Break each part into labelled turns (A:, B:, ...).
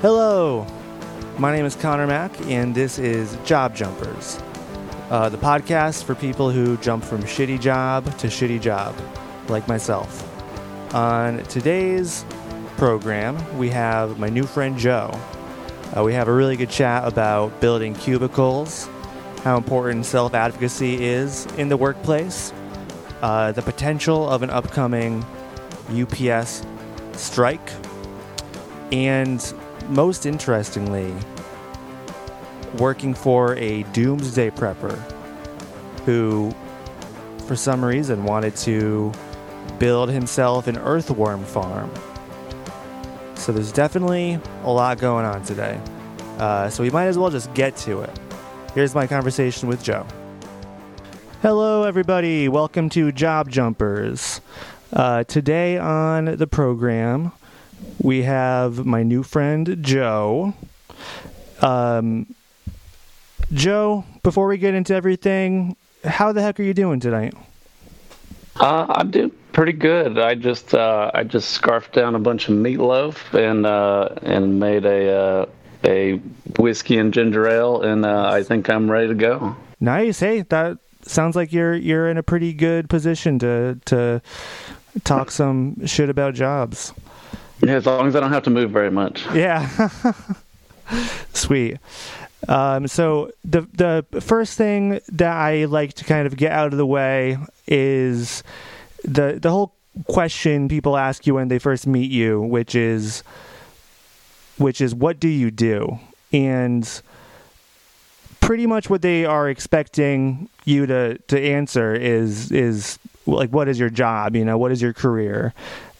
A: Hello, my name is Connor Mack, and this is Job Jumpers, uh, the podcast for people who jump from shitty job to shitty job, like myself. On today's program, we have my new friend Joe. Uh, we have a really good chat about building cubicles, how important self advocacy is in the workplace, uh, the potential of an upcoming UPS strike, and most interestingly, working for a doomsday prepper who, for some reason, wanted to build himself an earthworm farm. So there's definitely a lot going on today. Uh, so we might as well just get to it. Here's my conversation with Joe. Hello, everybody. Welcome to Job Jumpers. Uh, today on the program, we have my new friend Joe. Um, Joe, before we get into everything, how the heck are you doing tonight?
B: Uh, I'm doing pretty good. I just uh, I just scarfed down a bunch of meatloaf and uh, and made a uh, a whiskey and ginger ale, and uh, I think I'm ready to go.
A: Nice. Hey, that sounds like you're you're in a pretty good position to to talk some shit about jobs.
B: Yeah, as long as I don't have to move very much.
A: Yeah. Sweet. Um, so the the first thing that I like to kind of get out of the way is the the whole question people ask you when they first meet you, which is which is what do you do? And pretty much what they are expecting you to to answer is is like what is your job you know what is your career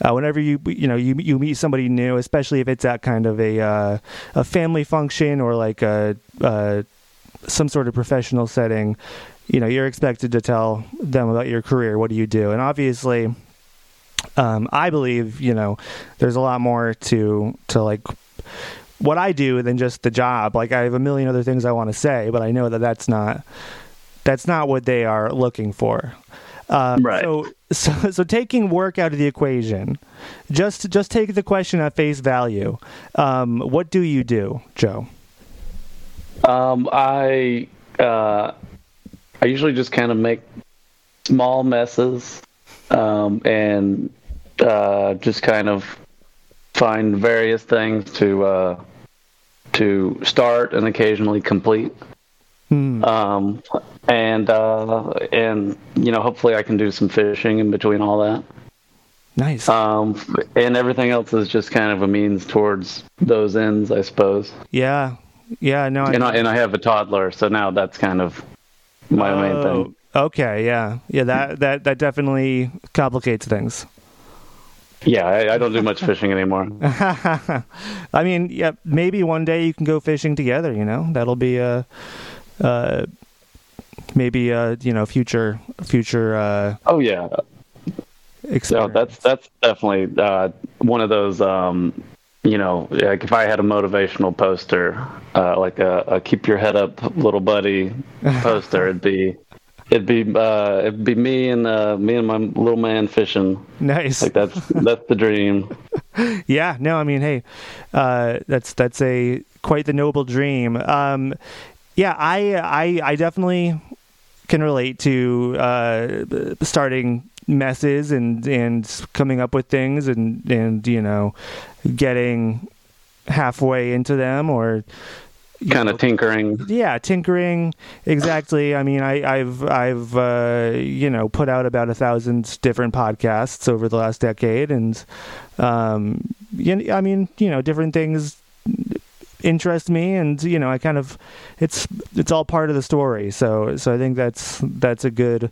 A: uh, whenever you you know you you meet somebody new especially if it's at kind of a uh, a family function or like a uh, some sort of professional setting you know you're expected to tell them about your career what do you do and obviously um, I believe you know there's a lot more to to like what I do than just the job. Like I have a million other things I want to say, but I know that that's not that's not what they are looking for.
B: Uh, right.
A: So, so, so taking work out of the equation, just just take the question at face value. Um, what do you do, Joe?
B: Um, I uh, I usually just kind of make small messes um, and uh, just kind of find various things to uh, to start and occasionally complete. Hmm. Um, and uh, and you know, hopefully, I can do some fishing in between all that.
A: Nice.
B: Um, and everything else is just kind of a means towards those ends, I suppose.
A: Yeah, yeah. No,
B: I, and I, and I have a toddler, so now that's kind of my oh, main thing.
A: Okay, yeah, yeah. That that that definitely complicates things.
B: Yeah, I, I, don't do much fishing anymore.
A: I mean, yeah, maybe one day you can go fishing together. You know, that'll be a, uh, maybe a you know future future. Uh,
B: oh yeah. So that's that's definitely uh, one of those. Um, you know, like if I had a motivational poster, uh, like a, a "Keep Your Head Up, Little Buddy" poster, it'd be It'd be uh, it'd be me and uh, me and my little man fishing.
A: Nice.
B: Like that's that's the dream.
A: yeah. No. I mean, hey, uh, that's that's a quite the noble dream. Um, yeah. I I I definitely can relate to uh, starting messes and and coming up with things and and you know getting halfway into them or
B: kind of tinkering.
A: Yeah, tinkering. Exactly. I mean, I, have I've uh, you know put out about a thousand different podcasts over the last decade, and um, you, I mean, you know, different things interest me, and you know, I kind of it's it's all part of the story. So so I think that's that's a good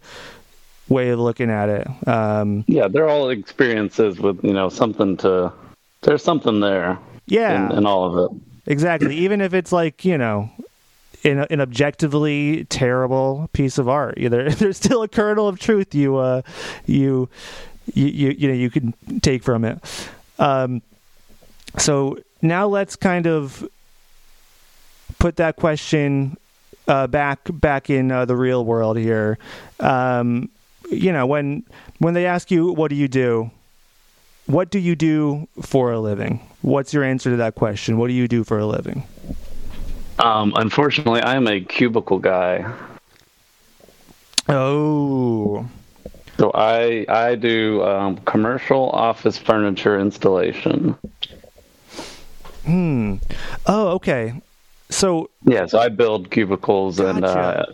A: way of looking at it. Um,
B: yeah, they're all experiences with you know something to. There's something there.
A: Yeah,
B: in, in all of it.
A: Exactly. Even if it's like, you know, an, an objectively terrible piece of art, there, there's still a kernel of truth you, uh, you, you, you, you know, you can take from it. Um, so now let's kind of put that question uh, back back in uh, the real world here. Um, you know, when when they ask you what do you do, what do you do for a living? What's your answer to that question? What do you do for a living?
B: Um, unfortunately, I'm a cubicle guy.
A: Oh,
B: So I I do um, commercial office furniture installation.
A: hmm. Oh, okay. So
B: Yeah, so I build cubicles and uh,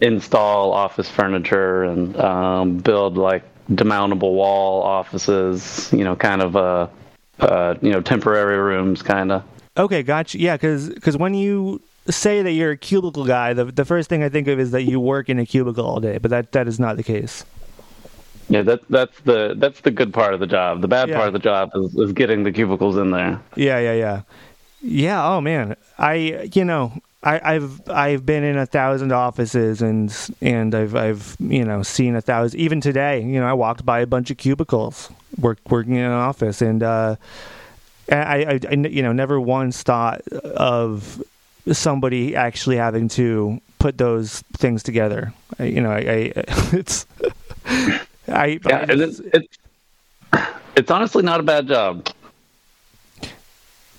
B: install office furniture and um, build like demountable wall offices. You know, kind of uh, uh, you know temporary rooms, kind of.
A: Okay, gotcha. Yeah, because when you say that you're a cubicle guy, the the first thing I think of is that you work in a cubicle all day, but that that is not the case.
B: Yeah, that that's the that's the good part of the job. The bad
A: Yeah.
B: part of the job is, is getting the cubicles in there.
A: Yeah, yeah, yeah, yeah. Oh man, I you know I, I've I've been in a thousand offices and and I've I've you know seen a thousand. Even today, you know, I walked by a bunch of cubicles work, working in an office, and uh, I, I, I you know never once thought of somebody actually having to put those things together. I, you know, I, I it's. I,
B: Yeah,
A: I
B: and it's, it's it's honestly not a bad job.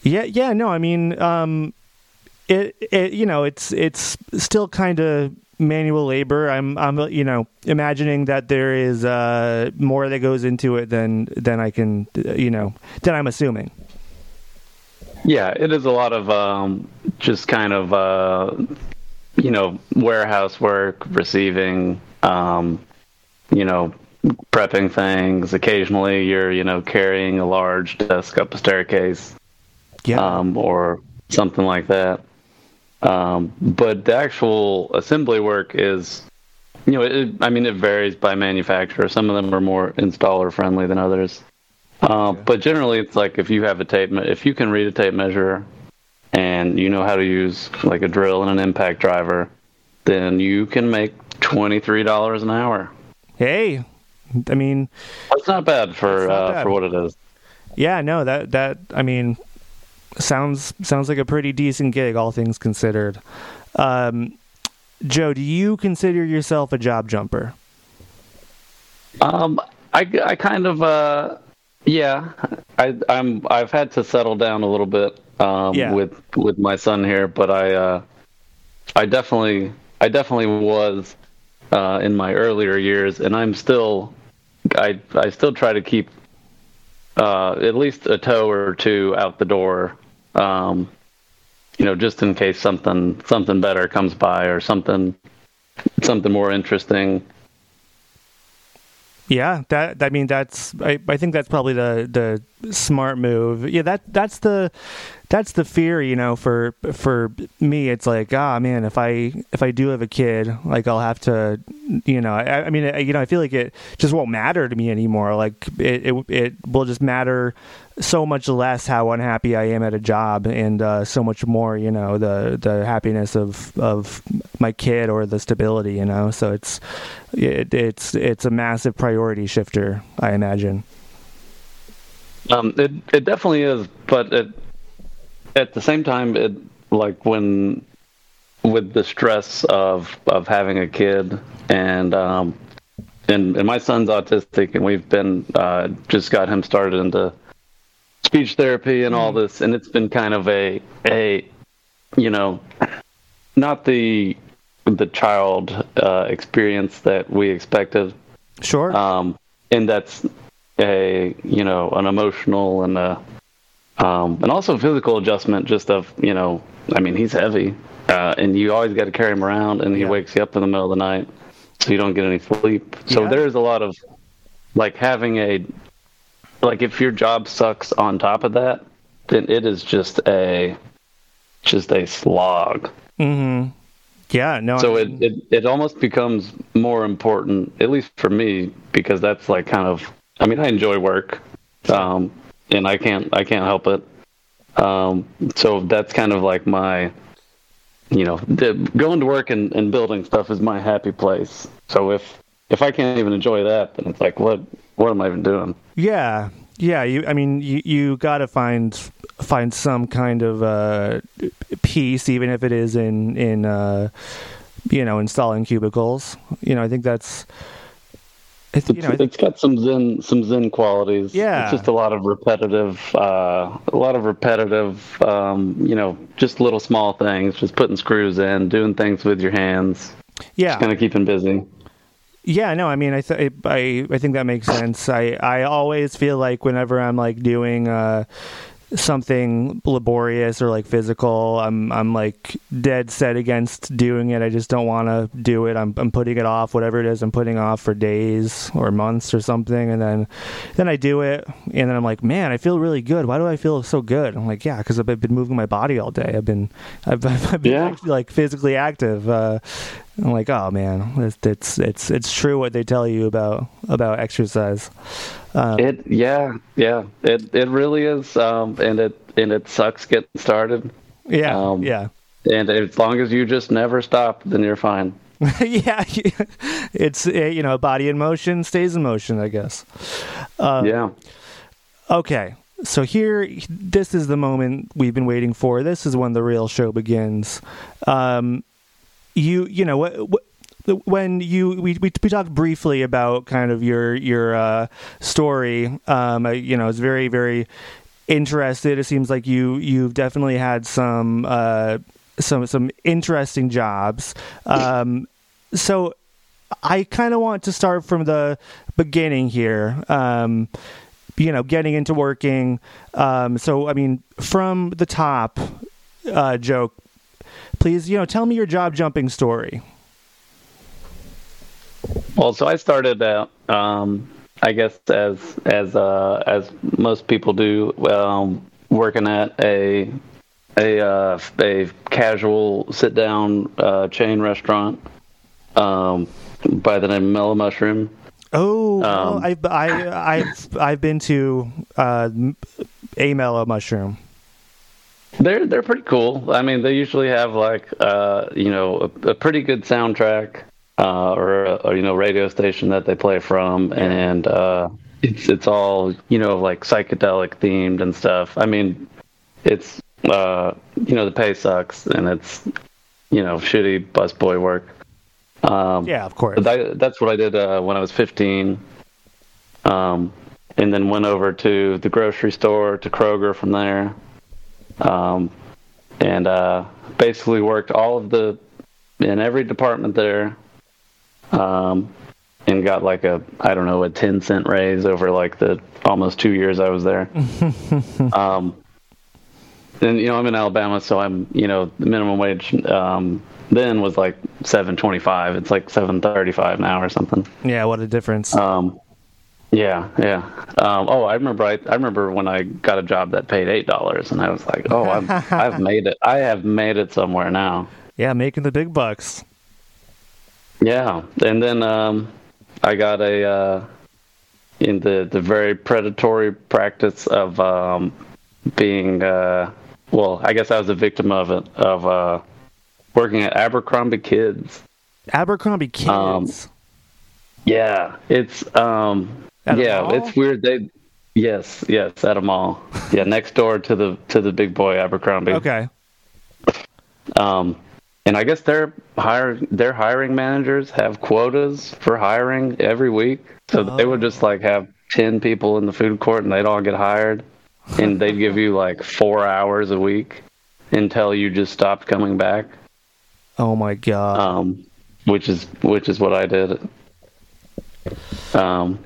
A: Yeah, yeah, no, I mean, um, it, it, you know, it's it's still kind of manual labor. I'm, I'm, you know, imagining that there is uh, more that goes into it than than I can, you know, than I'm assuming.
B: Yeah, it is a lot of um, just kind of uh, you know warehouse work, receiving, um, you know, prepping things. Occasionally, you're you know carrying a large desk up a staircase,
A: Yeah,
B: um, or something like that. Um, but the actual assembly work is, you know, it, I mean, it varies by manufacturer. Some of them are more installer friendly than others. Uh, but generally, it's like if you have a tape, if you can read a tape measure, and you know how to use like a drill and an impact driver, then you can make twenty three dollars an hour.
A: hey, I mean,
B: That's not bad for
A: not
B: uh,
A: bad.
B: for what it is.
A: yeah, no, that that I mean, sounds sounds like a pretty decent gig, all things considered. Um, Joe, do you consider yourself a job jumper?
B: Um, I, I kind of uh, yeah, I I'm I've had to settle down a little bit um
A: Yeah.
B: with with my son here, but I uh, I definitely I definitely was uh, in my earlier years, and I'm still I I still try to keep uh, at least a toe or two out the door. Um, you know, just in case something something better comes by or something something more interesting.
A: Yeah, that I mean that's I, I think that's probably the the smart move. Yeah, that that's the that's the fear, you know, for for me it's like, ah man, if I if I do have a kid, like I'll have to you know, I, I mean, I- you know, I feel like it just won't matter to me anymore. Like it it, it will just matter so much less how unhappy I am at a job and uh, so much more, you know, the the happiness of of my kid or the stability, you know. So it's it, it's it's a massive priority shifter, I imagine.
B: Um, it it definitely is, but it, at the same time, it like when with the stress of of having a kid and um and and my son's autistic and we've been uh just got him started into speech therapy and all this and it's been kind of a a you know not the the child uh experience that we expected
A: Sure.
B: um, and that's a you know an emotional and a um, and also physical adjustment just of you know I mean he's heavy uh, and you always got to carry him around and he
A: Yeah.
B: wakes you up in the middle of the night so you don't get any sleep so
A: Yeah.
B: there's a lot of like having a like if your job sucks on top of that then it is just a just a slog
A: mm-hmm. Yeah. No.
B: so
A: I
B: it, it it almost becomes more important at least for me because that's like kind of i mean i enjoy work um and i can't i can't help it um so that's kind of like my you know the, going to work and, and building stuff is my happy place so if if i can't even enjoy that then it's like what what am i even doing
A: Yeah, yeah. You, I mean, you you got to find find some kind of uh, peace, even if it is in in uh, you know installing cubicles. You know, I think that's It's,
B: It's,
A: you know, I think-
B: it's got some zen some zen qualities.
A: Yeah.
B: it's just a lot of repetitive, uh, a lot of repetitive. Um, you know, just little small things, just putting screws in, doing things with your hands,
A: yeah, It's
B: kind of keeping busy.
A: Yeah, no, I mean, I th- I I think that makes sense. I I always feel like whenever I'm like doing uh, something laborious or like physical, I'm I'm like dead set against doing it. I just don't want to do it. I'm I'm putting it off, whatever it is. I'm putting off for days or months or something, and then then I do it, and then I'm like, man, I feel really good. Why do I feel so good? I'm like, yeah, because I've been moving my body all day. I've been I've, I've been
B: Yeah.
A: actually, like physically active. Uh, I'm like, oh man, it's, it's it's it's true what they tell you about about exercise. Um,
B: It, yeah, yeah, it it really is, um, and it and it sucks getting started.
A: yeah,
B: um,
A: yeah,
B: And as long as you just never stop, then you're fine.
A: yeah. It's uh, you know, body in motion stays in motion, I guess. Uh,
B: yeah.
A: Okay, so here, this is the moment we've been waiting for. This is when the real show begins. Um, you, you know, what, what, when you we, we we talked briefly about kind of your your uh, story. Um, I- you know, it's very very interested. It seems like you you've definitely had some uh, some some interesting jobs. Um, so I kind of want to start from the beginning here. Um, you know, getting into working. Um, so, I mean, from the top, uh, Joe. Please, you know, tell me your job jumping story.
B: Well, so I started out, um, I guess, as as uh, as most people do, um, working at a a uh, a casual sit down uh, chain restaurant um, by the name of Mellow Mushroom.
A: Oh,
B: Um,
A: I've I, I've I've been to uh, a mellow mushroom.
B: They're they're pretty cool. I mean, they usually have like uh, you know a, a pretty good soundtrack uh, or, or you know radio station that they play from, and uh, it's it's all you know like psychedelic themed and stuff. I mean, it's uh, you know the pay sucks and it's you know shitty busboy work. Um,
A: Yeah, of course.
B: that, that's what I did uh, when I was 15. Um, and then went over to the grocery store to Kroger from there. Um, and uh, basically worked all of the in every department there. Um, and got like a I don't know a 10 cent raise over like the almost two years I was there. um, and you know I'm in Alabama, so I'm you know the minimum wage um, then was like 7.25. It's like 7.35 now or something.
A: yeah, what a difference.
B: Um, yeah, yeah. Um, oh, I remember. I, I remember when I got a job that paid eight dollars, and I was like, "Oh, I'm, I've made it. I have made it somewhere now."
A: yeah, making the big bucks.
B: Yeah, and then um, I got a uh, in the the very predatory practice of um, being. Uh, well, I guess I was a victim of it of uh, working at Abercrombie Kids.
A: Abercrombie kids.
B: Um, Yeah, it's um yeah, it's weird. They yes, yes, at a mall. Yeah, next door to the to the big boy Abercrombie.
A: okay.
B: Um, and I guess their hire their hiring managers have quotas for hiring every week, so they would just like have ten people in the food court, and they'd all get hired, and they'd give you like four hours a week until you just stopped coming back.
A: Oh my god.
B: um, which is which is what I did. Um,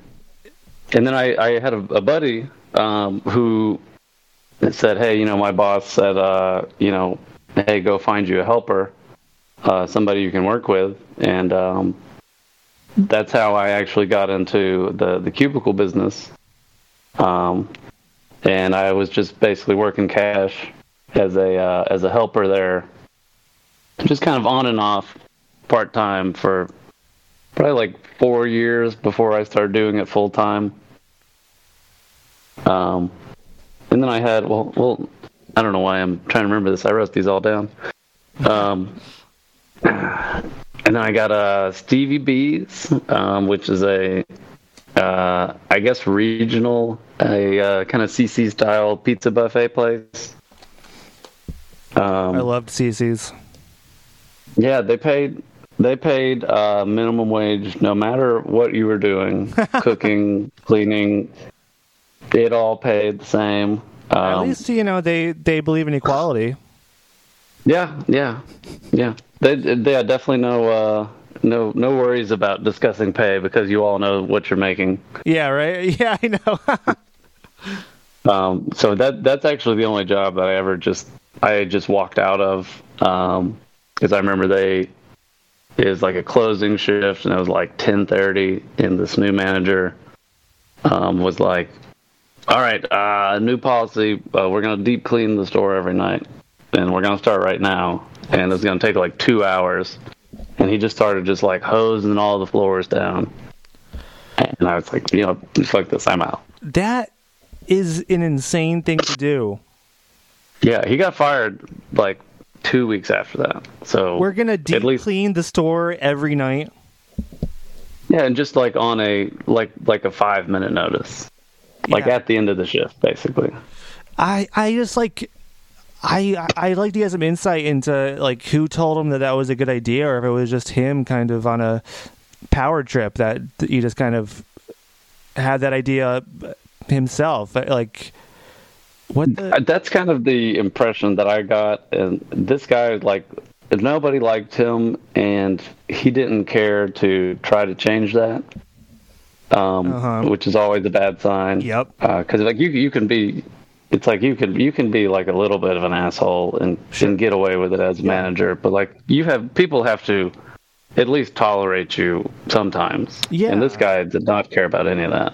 B: and then I, I had a, a buddy um, who said, "Hey, you know, my boss said, uh, you know, hey, go find you a helper, uh, somebody you can work with," and um, that's how I actually got into the the cubicle business. Um, and I was just basically working cash as a uh, as a helper there just kind of on and off part time for probably like four years before I started doing it full time. Um, and then I had well, well, I don't know why I'm trying to remember this. I wrote these all down. Um, and then I got a Stevi B's, um, which is a, uh, I guess regional, a uh, kind of CiCi style pizza buffet place. Um,
A: I loved CiCi's.
B: yeah, they paid They paid uh, minimum wage no matter what you were doing, cooking, cleaning. It all paid the same.
A: At
B: Um,
A: least you know they they believe in equality.
B: yeah, yeah, yeah. They, they yeah, definitely no uh, no no worries about discussing pay because you all know what you're making.
A: Yeah, right. Yeah, I know.
B: Um, so that that's actually the only job that I ever just I just walked out of because I remember they it was like a closing shift and it was like ten thirty and this new manager um, was like, "All right, uh, new policy. Uh, we're gonna deep clean the store every night and we're gonna start right now and it's gonna take like two hours." And he just started just like hosing all the floors down. And I was like, you know, fuck this, I'm out.
A: that is an insane thing to do.
B: Yeah, he got fired like two weeks after that. So
A: We're gonna deep
B: least
A: clean the store every night.
B: yeah, and just like on a like like a five minute notice, like
A: Yeah.
B: at the end of the shift, basically.
A: I I just like I I like to get some insight into like who told him that that was a good idea, or if it was just him kind of on a power trip that he just kind of had that idea himself. Like what? The,
B: Uh, That's kind of the impression that I got, and this guy like nobody liked him, and he didn't care to try to change that. Um,
A: Uh-huh.
B: which is always a bad sign.
A: Yep.
B: Because like you, you can be, it's like you can you can be like a little bit of an asshole and, and get away with it as a manager, but like you have people have to at least tolerate you sometimes.
A: Yeah.
B: And this guy did not care about any of that.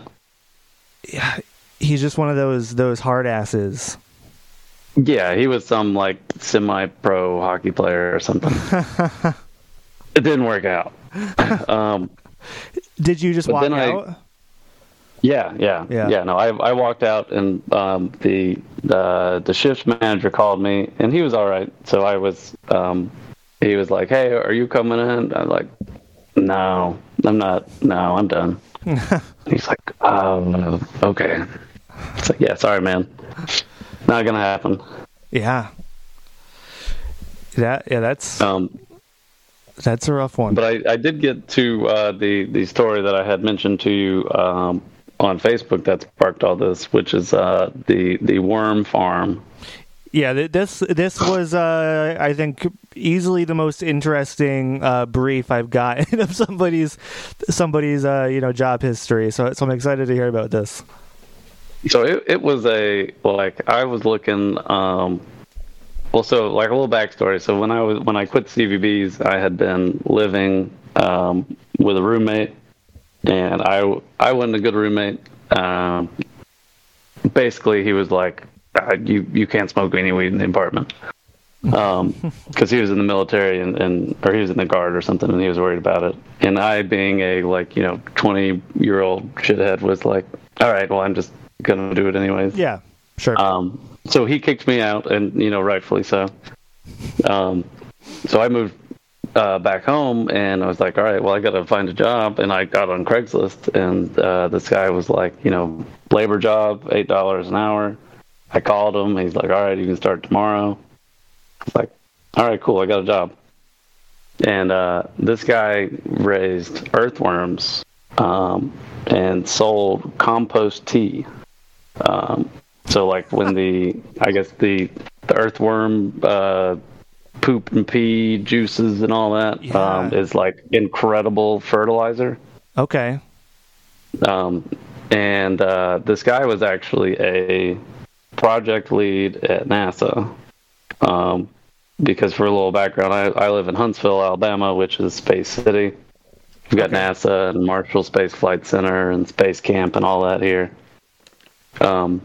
B: Yeah.
A: he's just one of those those hard asses.
B: Yeah, he was some like semi-pro hockey player or something. it didn't work out. Um,
A: Did you just walk
B: then I-
A: out?
B: Yeah, yeah,
A: Yeah.
B: yeah. no, I I walked out and um, the the the shift manager called me and he was all right. So I was um, he was like, "Hey, are you coming in?" I'm like, "No, I'm not. No, I'm done." He's like, "Oh, okay." It's like, "Yeah, sorry, man. Not gonna happen."
A: yeah. That yeah, that's
B: Um,
A: that's a rough one.
B: But I, I did get to uh, the the story that I had mentioned to you um, on Facebook that sparked all this, which is uh, the the worm farm.
A: Yeah, this this was uh, I think easily the most interesting uh, brief I've gotten of somebody's somebody's uh, you know job history. So so I'm excited to hear about this.
B: So it, it was a like I was looking. Um, well, so like a little backstory. So when I was when I quit Stevi B's, I had been living um, with a roommate, and I I wasn't a good roommate. Um, basically, he was like, "Uh, "You you can't smoke any weed in the apartment," because he was in the military and, and or he was in the guard or something, and he was worried about it. And I, being a like you know twenty year old shithead, was like, "All right, well, I'm just gonna do it anyways."
A: Yeah, sure.
B: Um, so he kicked me out, and you know, rightfully so. Um, so I moved uh, back home, and I was like, all right, well, I got to find a job, and I got on Craigslist, and uh, this guy was like, you know, labor job, eight dollars an hour. I called him. He's like, all right, you can start tomorrow. I was like, all right, cool, I got a job. And uh, this guy raised earthworms um, and sold compost tea. Um, so like when the I guess the the earthworm uh, poop and pee juices and all that um, is like incredible fertilizer.
A: okay.
B: Um, and uh, this guy was actually a project lead at NASA. Um, because for a little background, I, I live in Huntsville, Alabama, which is Space City. We've got NASA and Marshall Space Flight Center and Space Camp and all that here. Um,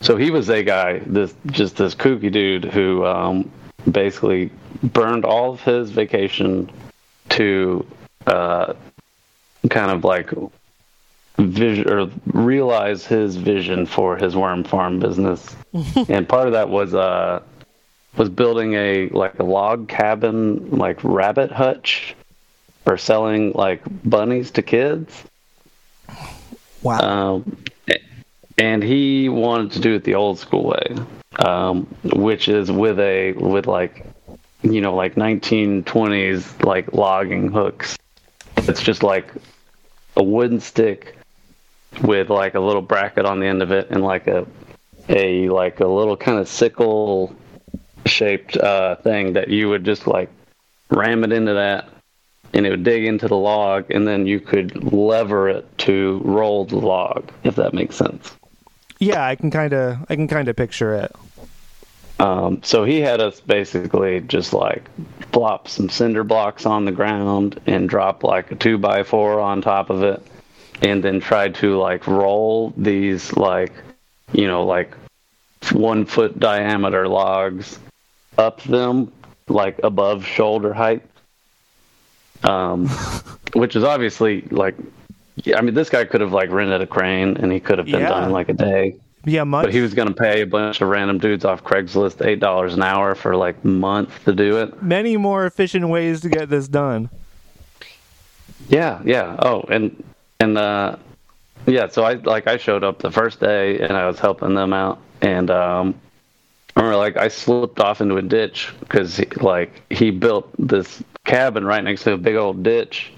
B: so he was a guy, this just this kooky dude who um, basically burned all of his vacation to uh, kind of like vision or realize his vision for his worm farm business. and part of that was uh was building a like a log cabin like rabbit hutch for selling like bunnies to kids.
A: Wow.
B: Um, and he wanted to do it the old school way, um, which is with a with like you know, like 1920s like logging hooks. It's just like a wooden stick with like a little bracket on the end of it and like a a like a little kind of sickle shaped uh, thing that you would just like ram it into that and it would dig into the log and then you could lever it to roll the log if that makes sense
A: Yeah, I can kind of I can kind of picture it.
B: Um, so he had us basically just like plop some cinder blocks on the ground and drop like a two by four on top of it and then try to like roll these like you know like one foot diameter logs up them like above shoulder height um, which is obviously like I mean, this guy could have like rented a crane and he could have been
A: Yeah.
B: done like a day.
A: Yeah, much.
B: But he was going to pay a bunch of random dudes off Craigslist eight dollars an hour for like months to do it.
A: many more efficient ways to get this done.
B: Yeah, yeah. Oh, and and uh, yeah. So I like I showed up the first day and I was helping them out, and um, I remember like I slipped off into a ditch because like he built this cabin right next to a big old ditch,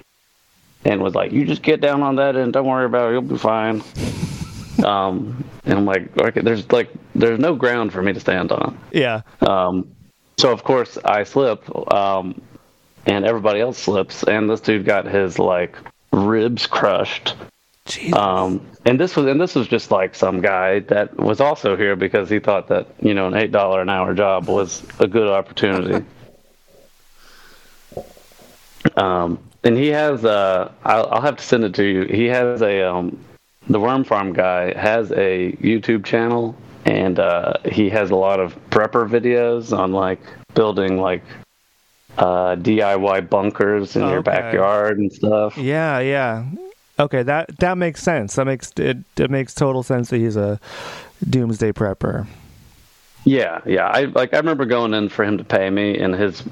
B: and was like, "You just get down on that and don't worry about it, you'll be fine." um, and I'm like, okay, there's like there's no ground for me to stand on.
A: Yeah.
B: Um, so of course I slip, um, and everybody else slips, and this dude got his like ribs crushed.
A: Jeez.
B: Um, and this was and this was just like some guy that was also here because he thought that you know an eight dollar an hour job was a good opportunity. um, and he has uh, I'll, I'll have to send it to you. He has a um, the Worm Farm guy has a YouTube channel, and uh, he has a lot of prepper videos on like building like uh, DIY bunkers in your backyard and stuff.
A: yeah, yeah. Okay, that that makes sense. That makes it it makes total sense that he's a doomsday prepper.
B: Yeah, yeah. I like I remember going in for him to pay me and his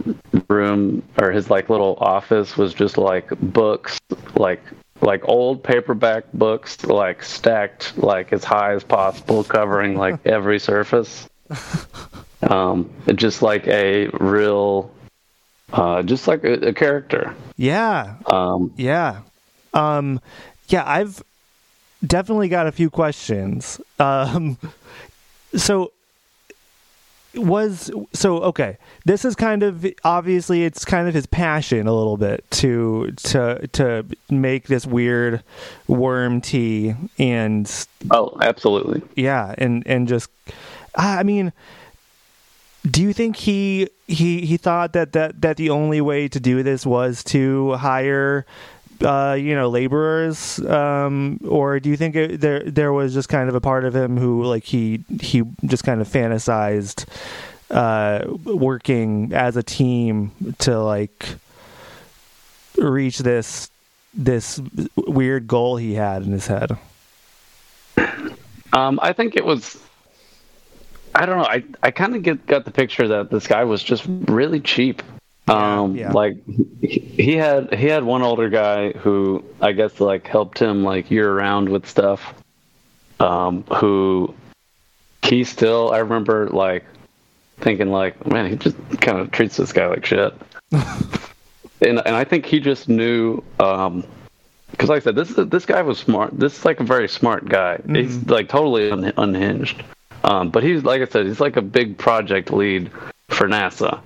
B: room or his like little office was just like books, like like old paperback books like stacked like as high as possible covering like every surface. Um just like a real uh just like a, a character.
A: Yeah,
B: Um
A: yeah, um, yeah. I've definitely got a few questions. Um, so was so okay. This is kind of obviously it's kind of his passion a little bit to to to make this weird worm tea and
B: oh, absolutely.
A: yeah and and just i mean do you think he he he thought that that that the only way to do this was to hire uh you know laborers um or do you think it, there there was just kind of a part of him who like he he just kind of fantasized uh working as a team to like reach this this weird goal he had in his head
B: Um, I think it was. I don't know. I I kind of get got the picture that this guy was just really cheap. Um,
A: yeah.
B: like he, had he had one older guy who I guess like helped him like year round with stuff. Um, who he still I remember like thinking like man he just kind of treats this guy like shit. and and I think he just knew um because like I said, this this guy was smart. This is like a very smart guy. He's like totally un- unhinged. Um, but he's like I said, he's like a big project lead for NASA.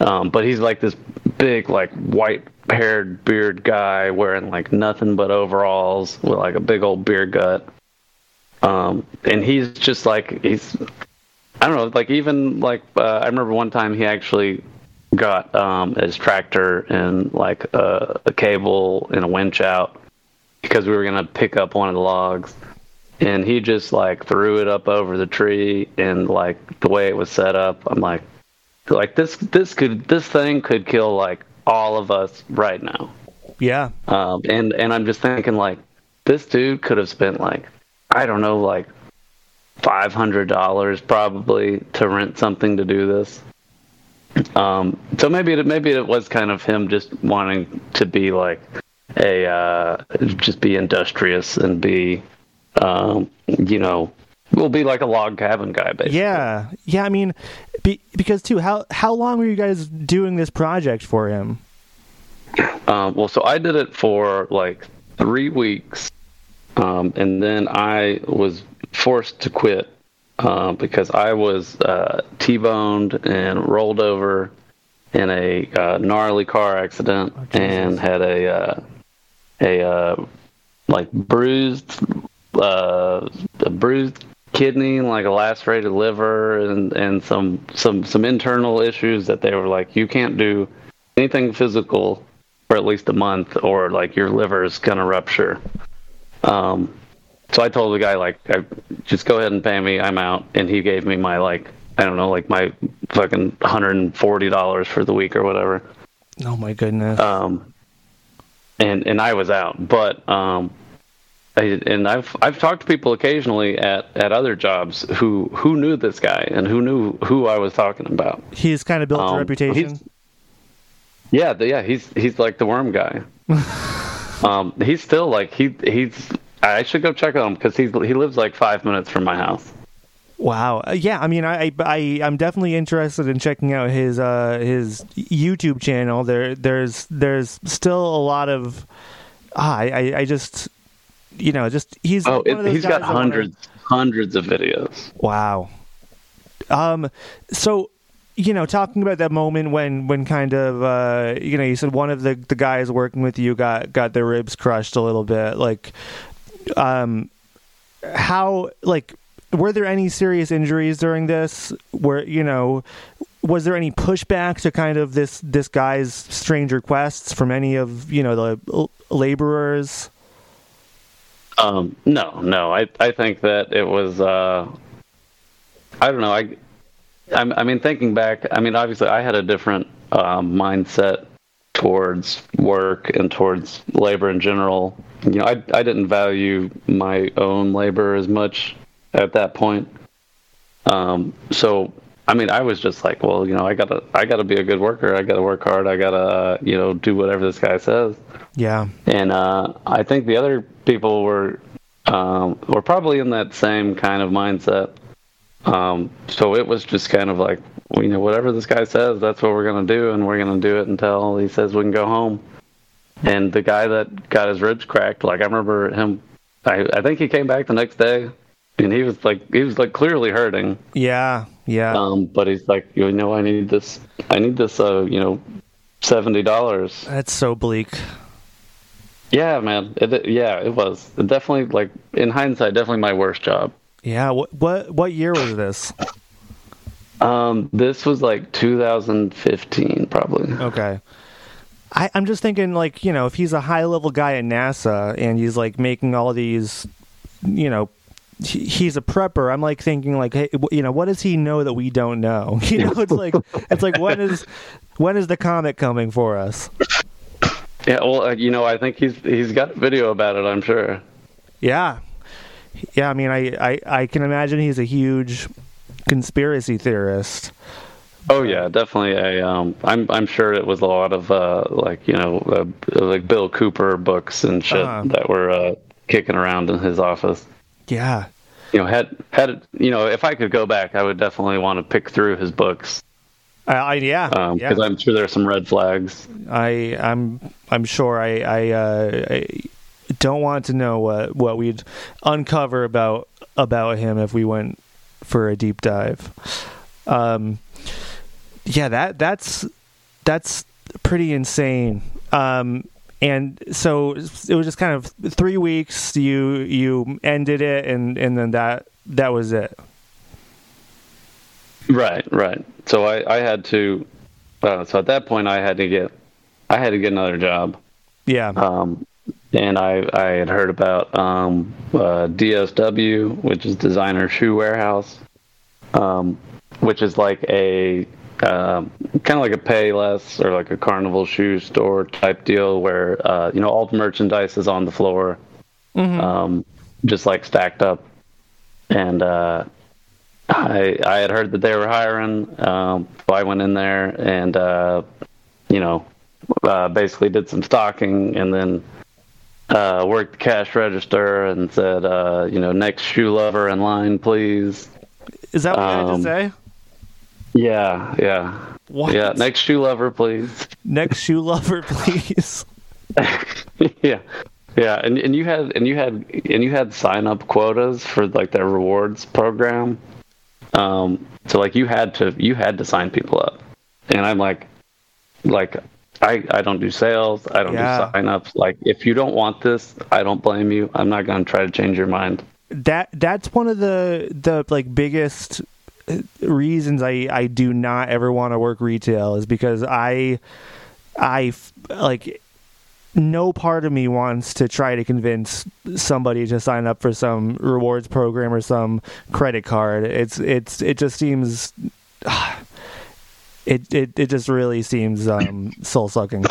B: Um, but he's like this big, like white haired beard guy wearing like nothing but overalls with like a big old beer gut. Um, and he's just like he's I don't know, like even like uh, I remember one time he actually got um, his tractor and like a, a cable and a winch out because we were gonna pick up one of the logs, and he just like threw it up over the tree and like the way it was set up, I'm like, like this this could this thing could kill like all of us right now.
A: yeah
B: Um, and and I'm just thinking like this dude could have spent like I don't know like five hundred dollars probably to rent something to do this. Um, so maybe it maybe it was kind of him just wanting to be like a uh, just be industrious and be um, you know will be like a log cabin guy, basically.
A: Yeah, yeah. I mean, be, because too, how how long were you guys doing this project for him?
B: Um, well, so I did it for like three weeks, um, and then I was forced to quit uh, because I was uh, T-boned and rolled over in a uh, gnarly car accident
A: Oh,
B: and had a uh, a uh, like bruised uh, a bruised kidney, like a lacerated liver, and and some some some internal issues that they were like, you can't do anything physical for at least a month, or like your liver is gonna rupture. Um, so I told the guy like, I, just go ahead and pay me, I'm out, and he gave me my like, I don't know, like my fucking hundred and forty dollars for the week or whatever.
A: Oh my goodness.
B: Um, and and I was out, but um, I, and I've I've talked to people occasionally at, at other jobs who who knew this guy and who knew who I was talking about.
A: he's kind of built a
B: um,
A: reputation.
B: he's- Yeah, the, yeah, he's he's like the worm guy. um, he's still like he he's. I should go check on him because he's he lives like five minutes from my house.
A: Wow. Uh, yeah, I mean, I, I, I'm definitely interested in checking out his, uh, his YouTube channel. There, there's, there's still a lot of, ah, I, I just, you know, just he's.
B: Oh, it, he's got
A: guys I wanna-
B: hundreds hundreds of videos.
A: Wow. Um. So, you know, talking about that moment when, when kind of, uh, you know, you said one of the the guys working with you got got their ribs crushed a little bit. Like, um, how like were there any serious injuries during this? Were you know? Was there any pushback to kind of this this guy's strange requests from any of you know the laborers?
B: Um, no, no. I I think that it was. Uh, I don't know. I, I, I mean, thinking back, I mean, obviously, I had a different um, mindset towards work and towards labor in general. You know, I I didn't value my own labor as much at that point. Um, so I mean, I was just like, well, you know, I gotta I gotta be a good worker. I gotta work hard. I gotta uh, you know do whatever this guy says
A: Yeah.
B: and uh, I think the other people were um, were probably in that same kind of mindset. Um, so it was just kind of like, you know, whatever this guy says, that's what we're gonna do, and we're gonna do it until he says we can go home. And the guy that got his ribs cracked, like I remember him, I, I think he came back the next day, and he was like, he was like clearly hurting.
A: Yeah. Yeah.
B: Um, but he's like, you know, I need this, I need this, uh, you know, seventy dollars.
A: That's so bleak.
B: Yeah, man. It, yeah, it was It definitely like in hindsight, definitely my worst job.
A: Yeah. What what what year was this?
B: Um, this was like 2015, probably.
A: Okay. I, I'm just thinking, like, you know, if he's a high level guy at NASA and he's like making all these, you know, he- he's a prepper. I'm like thinking, like, hey, w- you know, what does he know that we don't know? You know, it's like, it's like, when is, when is the comet coming for us?
B: Yeah, well, uh, you know, I think he's he's got a video about it. I'm sure.
A: Yeah, yeah. I mean, I, I, I can imagine he's a huge conspiracy theorist.
B: Oh yeah, definitely. A um, I'm I'm sure it was a lot of uh, like you know uh, like Bill Cooper books and shit
A: Uh-huh.
B: that were uh, kicking around in his office.
A: Yeah,
B: You know, had had it, you know, if I could go back, I would definitely want to pick through his books
A: I yeah, yeah.
B: because I'm sure there are some red flags.
A: I I'm I'm sure I I, uh, I don't want to know what what we'd uncover about about him if we went for a deep dive. Um, yeah, that that's that's pretty insane. Um, and so it was just kind of three weeks. You you ended it, and and then that that was it.
B: Right, right. So I, I had to. Uh, so at that point, I had to get, I had to get another job.
A: Yeah.
B: Um, and I, I had heard about um, uh, DSW, which is Designer Shoe Warehouse, um, which is like a um, kind of like a Payless or like a carnival shoe store type deal where uh, you know all the merchandise is on the floor, um, just like stacked up. And uh, I I had heard that they were hiring, um, so I went in there and uh, you know uh, basically did some stocking and then uh, worked the cash register and said, uh, you know, next shoe lover in line, please.
A: Is that what you had
B: Um,
A: to say?
B: Yeah, yeah,
A: What?
B: yeah. Next shoe lover, please.
A: Next shoe lover, please.
B: yeah, yeah. And and you had and you had and you had sign up quotas for like their rewards program. Um, so like you had to you had to sign people up, and I'm like, like I I don't do sales, I don't
A: Yeah.
B: do sign ups. Like if you don't want this, I don't blame you. I'm not gonna try to change your mind.
A: that that's one of the the like biggest reasons I I do not ever want to work retail is because I I like no part of me wants to try to convince somebody to sign up for some rewards program or some credit card. It's it's it just seems it it, it just really seems um soul sucking.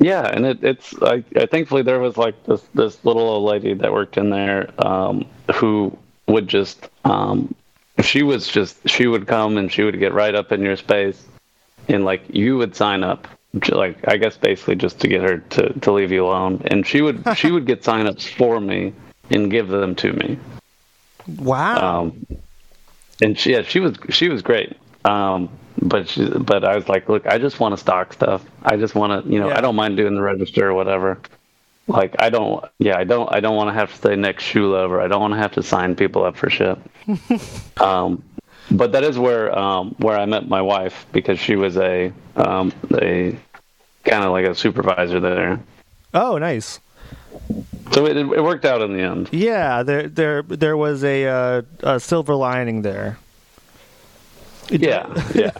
B: Yeah, and it, it's I, I thankfully there was like this this little old lady that worked in there um, who would just um, she was just she would come and she would get right up in your space and like you would sign up like I guess basically just to get her to, to leave you alone. And she would she would get signups for me and give them to me.
A: Wow.
B: um, and she yeah she was she was great. Um, but she, but I was like look I just want to stock stuff. I just want to you know
A: Yeah.
B: I don't mind doing the register or whatever. Like I don't yeah I don't I don't want to have to say next shoe lover. I don't want to have to sign people up for shit. Um, but that is where um, where I met my wife because she was a um, a kind of like a supervisor there
A: oh, nice.
B: so it, it worked out in the end
A: Yeah, there there there was a uh, a silver lining there.
B: yeah yeah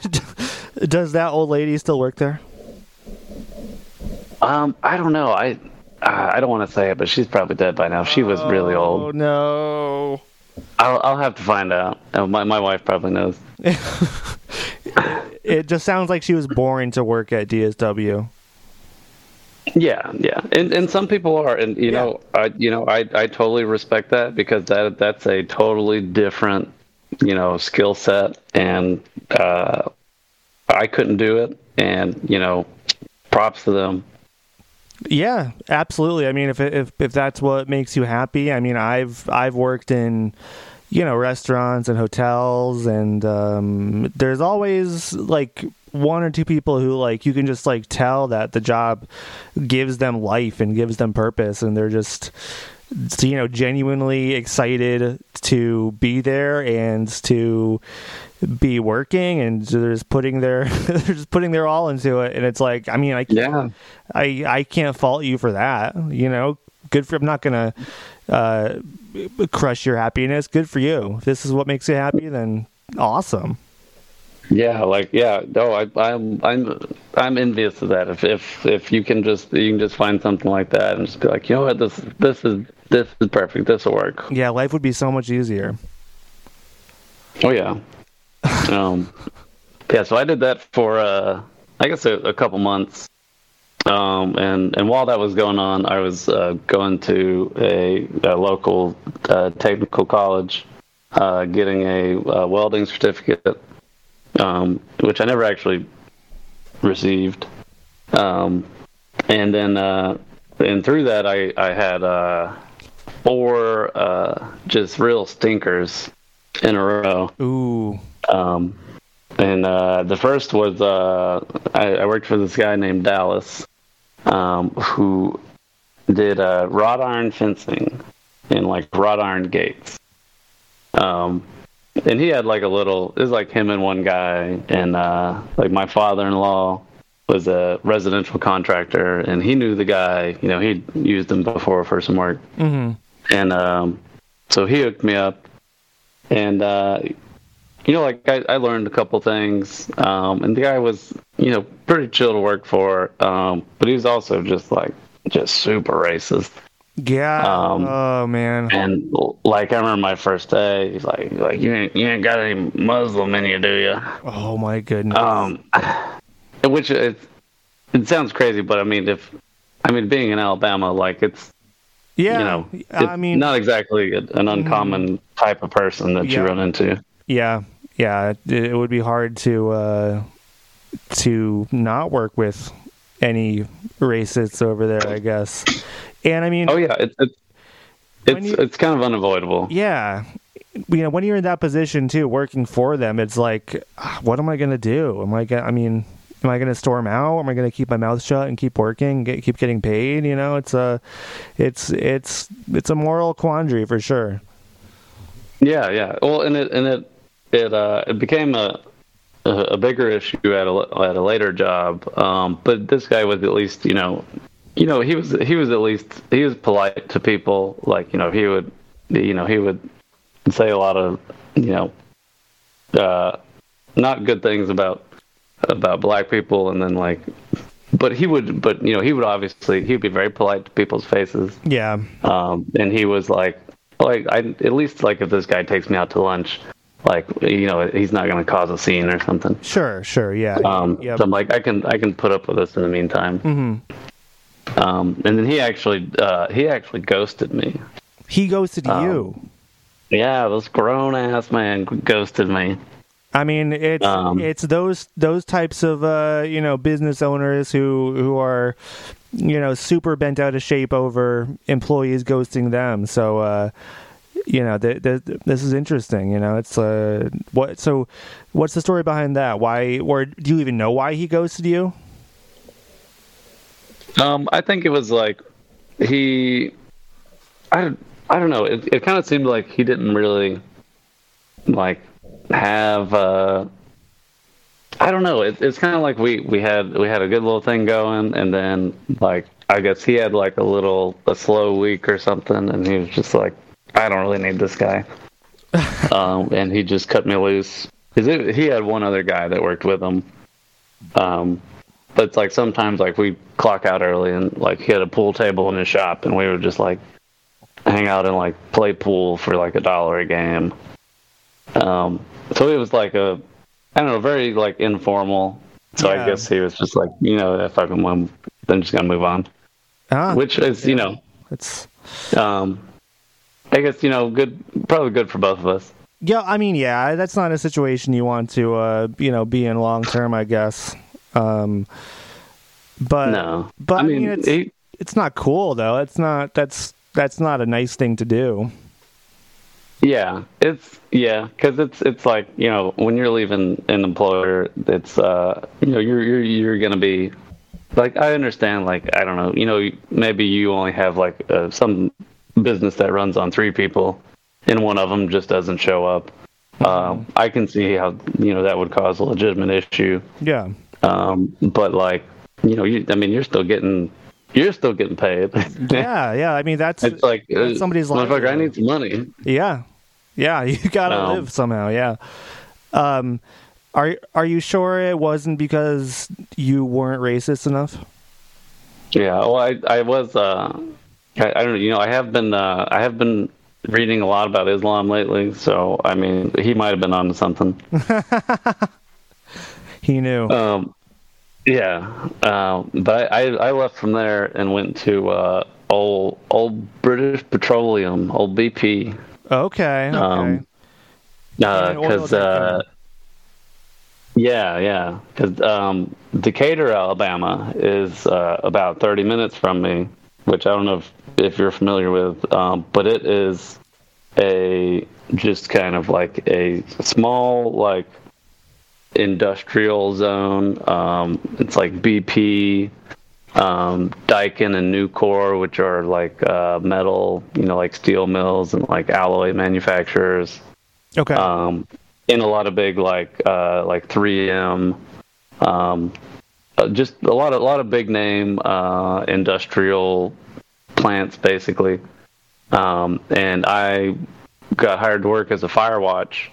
A: Does that old lady still work there?
B: Um, I don't know. I uh, I don't want to say it, but she's probably dead by now. She was really old.
A: Oh no.
B: I'll I'll have to find out. Uh, my my wife probably knows.
A: It just sounds like she was boring to work at DSW.
B: Yeah, yeah. And and some people are, and you
A: Yeah.
B: know, I you know, I I totally respect that because that that's a totally different, you know, skill set, and uh, I couldn't do it, and you know, props to them.
A: Yeah, absolutely. I mean, if if if that's what makes you happy, I mean, I've I've worked in you know restaurants and hotels, and um, there's always like one or two people who like you can just like tell that the job gives them life and gives them purpose, and they're just you know genuinely excited to be there and to be working and they're just putting their they're just putting their all into it and it's like i mean i can't
B: Yeah.
A: I I can't fault you for that. You know, good for. I'm not gonna uh, crush your happiness. Good for you. If this is what makes you happy, then awesome.
B: Yeah, like yeah, no, I, I'm I'm I'm envious of that. If if if you can just you can just find something like that and just be like, you know what, this this is this is perfect. This will work.
A: Yeah, life would be so much easier.
B: Oh yeah. um, yeah. So I did that for uh, I guess a, a couple months. Um, and and while that was going on, I was uh, going to a, a local uh, technical college, uh, getting a, uh welding certificate, um, which I never actually received. Um, and then uh, and through that, I I had uh, four uh, just real stinkers in a row.
A: Ooh,
B: Um, and uh, the first was uh, I, I worked for this guy named Dallas, um, who did uh, wrought iron fencing and like wrought iron gates. Um, and he had like a little. It was like him and one guy, and uh, like my father-in-law was a residential contractor, and he knew the guy. You know, he'd used him before for some work
A: hmm
B: and um, so he hooked me up, and uh, you know, like I, I learned a couple things, um, and the guy was, you know, pretty chill to work for, um, but he was also just like just super racist.
A: Yeah.
B: Um,
A: oh man.
B: And like I remember my first day, he's like, like you ain't you ain't got any Muslim in you, do you?
A: Oh my goodness.
B: Um, which it it sounds crazy, but I mean, if I mean being in Alabama, like it's
A: yeah.
B: you know,
A: I mean,
B: not exactly an uncommon type of person that
A: Yeah.
B: you run into.
A: yeah, yeah. It, it would be hard to uh, to not work with any racists over there, I guess. And I mean,
B: Oh yeah, it's it's it's,
A: you-
B: it's kind of unavoidable.
A: yeah, you know, when you're in that position too, working for them, it's like, ah, what am I gonna do? Am I gonna? I mean, am I gonna storm out? Am I gonna keep my mouth shut and keep working, get, keep getting paid? You know, it's a, it's it's it's a moral quandary for sure.
B: Yeah, yeah. Well, and it and it it uh it became a a, a bigger issue at a at a later job. Um, but this guy was at least you know, you know he was he was at least he was polite to people. Like you know he would you know he would say a lot of you know uh not good things about about black people and then like but he would but you know he would obviously he'd be very polite to people's faces
A: Yeah,
B: um, and he was like, like I at least like if this guy takes me out to lunch, like you know he's not going to cause a scene or something.
A: sure, sure, yeah,
B: Um,
A: yep.
B: So I'm like I can I can put up with this in the meantime.
A: hmm
B: Um, and then he actually uh, he actually ghosted me.
A: He ghosted
B: Um,
A: you.
B: Yeah, this grown ass man ghosted me.
A: I mean, it's
B: Um,
A: it's those those types of uh, you know business owners who who are you know super bent out of shape over employees ghosting them. So uh, you know, th- th- this is interesting. You know, it's uh, what so what's the story behind that? Why or do you even know why he ghosted you?
B: Um, I think it was like he, I don't, I don't know. It, it kind of seemed like he didn't really like have. Uh, I don't know. It, it's kind of like we we had we had a good little thing going, and then like I guess he had like a little a slow week or something, and he was just like, I don't really need this guy, um, and he just cut me loose. Cause it, he had one other guy that worked with him. Um, it's like sometimes like we clock out early and like he had a pool table in his shop and we would just like hang out and like play pool for like a dollar a game. Um, so it was like a I don't know, very like informal. So
A: Yeah.
B: I guess he was just like, you know, if I can win, then just gotta move on.
A: Ah,
B: Which is, you know,
A: it's
B: um, I guess you know, good, probably good for both of us.
A: yeah. I mean, yeah, that's not a situation you want to uh, you know be in long term. I guess. Um, but
B: no,
A: but
B: I mean,
A: it's
B: he,
A: it's not cool though. It's not that's that's not a nice thing to do.
B: Yeah, it's yeah, because it's it's like you know when you're leaving an employer, it's uh you know you're you're you're gonna be like I understand like I don't know you know maybe you only have like uh, some business that runs on three people, and one of them just doesn't show up. Um, I can see how you know that would cause a legitimate issue,
A: Yeah.
B: Um, but like you know you I mean you're still getting you're still getting paid.
A: Yeah, yeah. I mean that's
B: it's like uh,
A: that's somebody's
B: motherfucker. I need some money.
A: yeah. Yeah, you got to
B: Um,
A: live somehow, yeah. Um are are you sure it wasn't because you weren't racist enough?
B: Yeah, well, I I was uh, I, I don't know, you know, I have been uh, I have been reading a lot about Islam lately, so I mean, he might have been onto something.
A: He knew.
B: Um, yeah, um, but I, I left from there and went to uh, old old British Petroleum, old BP,
A: okay. Okay.
B: um, because
A: type
B: uh, yeah, yeah, because um, Decatur, Alabama, is uh, about thirty minutes from me, which I don't know if, if you're familiar with, um, but it is a just kind of like a small like industrial zone. Um, it's like BP, um, Daikin, and Nucor, which are like uh, metal, you know, like steel mills and like alloy manufacturers
A: okay.
B: um, in a lot of big like uh, like 3M, um, uh, just a lot of a lot of big name uh, industrial plants basically. Um, and I got hired to work as a fire watch,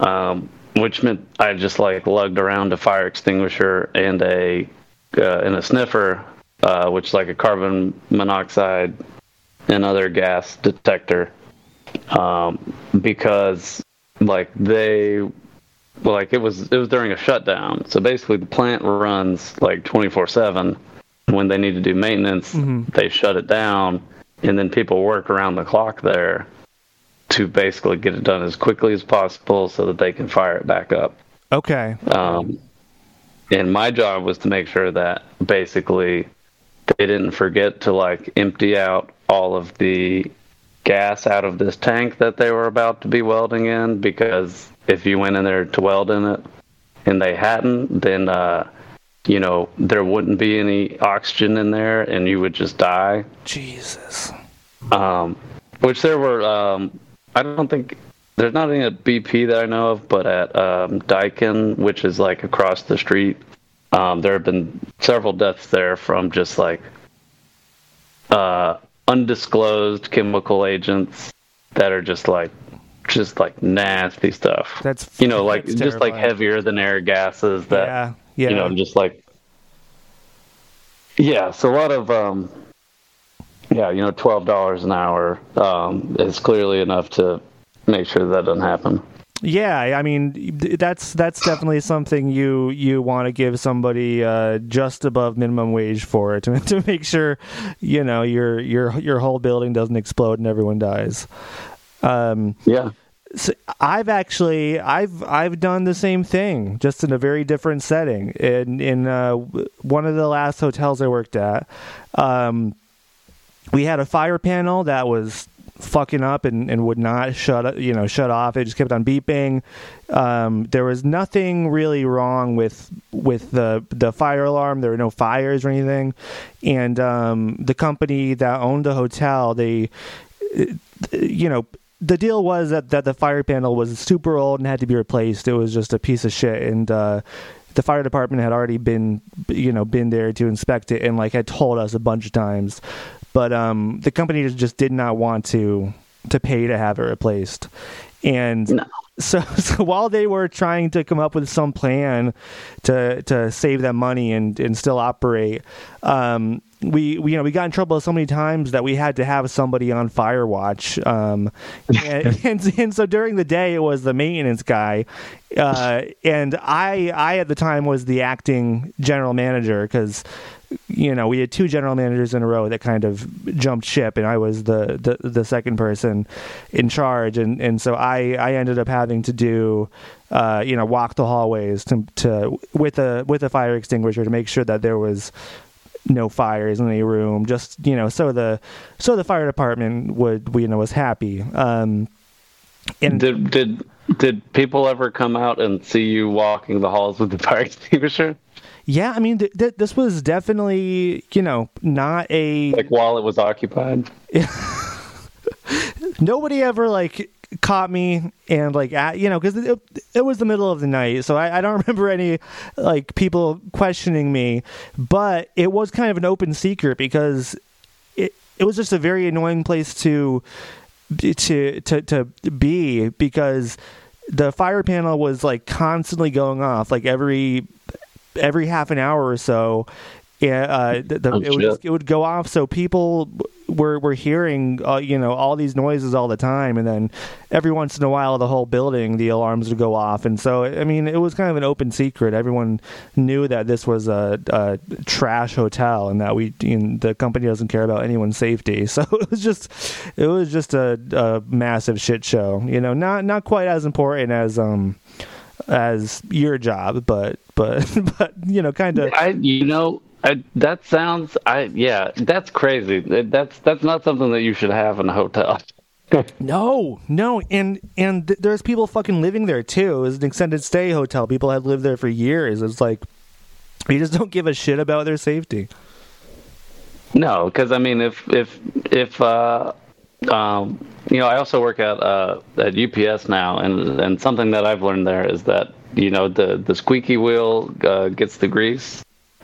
B: um, which meant I just like lugged around a fire extinguisher and a uh, and a sniffer, uh, which is like a carbon monoxide and other gas detector. Um, because like they like it was it was during a shutdown. So basically the plant runs like 24/7 when they need to do maintenance they shut it down and then people work around the clock there to basically get it done as quickly as possible so that they can fire it back up
A: okay.
B: um, and my job was to make sure that basically they didn't forget to like empty out all of the gas out of this tank that they were about to be welding in because if you went in there to weld in it and they hadn't, then uh, you know there wouldn't be any oxygen in there and you would just die.
A: Jesus.
B: Um, which there were, um, I don't think there's not any at BP that I know of, but at um, Daikin, which is like across the street, um, there have been several deaths there from just like uh, undisclosed chemical agents that are just like just like nasty stuff.
A: That's
B: you know like just like heavier than air gases that
A: Yeah. Yeah.
B: you know just like yeah. So a lot of um, yeah, you know, twelve dollars an hour um, is clearly enough to make sure that doesn't happen.
A: Yeah, I mean that's that's definitely something you you want to give somebody uh, just above minimum wage for to to make sure you know your your your whole building doesn't explode and everyone dies. Um,
B: Yeah.
A: so I've actually I've I've done the same thing, just in a very different setting. In in uh, one of the last hotels I worked at, um, we had a fire panel that was fucking up and, and would not shut you know shut off. It just kept on beeping. Um, there was nothing really wrong with with the the fire alarm. There were no fires or anything, and um, the company that owned the hotel they you know, the deal was that, that the fire panel was super old and had to be replaced. It was just a piece of shit, and uh, the fire department had already been, you know, been there to inspect it and like had told us a bunch of times, but um, the company just- did not want to to pay to have it replaced, and.
B: No.
A: So, so while they were trying to come up with some plan to to save that money and, and still operate, um, we, we you know we got in trouble so many times that we had to have somebody on fire watch. Um, and, and and so during the day it was the maintenance guy, uh, and I I at the time was the acting general manager because you know we had two general managers in a row that kind of jumped ship and I was the the, the second person in charge. And and so I I ended up having to do uh, you know walk the hallways to to with a with a fire extinguisher to make sure that there was no fires in any room. Just you know so the so the fire department would you know was happy. Um and
B: Did did did people ever come out and see you walking the halls with the fire extinguisher?
A: yeah i mean th- th- this was definitely you know not a
B: Like while it was occupied?
A: nobody ever like caught me and like at, you know because it, it was the middle of the night so I, I don't remember any like people questioning me but it was kind of an open secret because it it was just a very annoying place to to to to be because the fire panel was like constantly going off like every every half an hour or so yeah, uh, the, the, it would just, it would go off, so people were were hearing, uh, you know, all these noises all the time, and then every once in a while, the whole building, the alarms would go off, and so I mean, it was kind of an open secret. Everyone knew that this was a, a trash hotel, and that we, you know, the company doesn't care about anyone's safety. So it was just, it was just a, a massive shit show. You know, not not quite as important as um as your job, but but but you know, kind of.
B: I you know I, that sounds I yeah that's crazy. That's that's not something that you should have in a hotel.
A: No, no, and and th- there's people fucking living there too. It was an extended stay hotel. People have lived there for years. It's like you just don't give a shit about their safety.
B: No, because I mean, if if if uh, um, you know, I also work at uh, at UPS now, and and something that I've learned there is that you know the the squeaky wheel uh, gets the grease,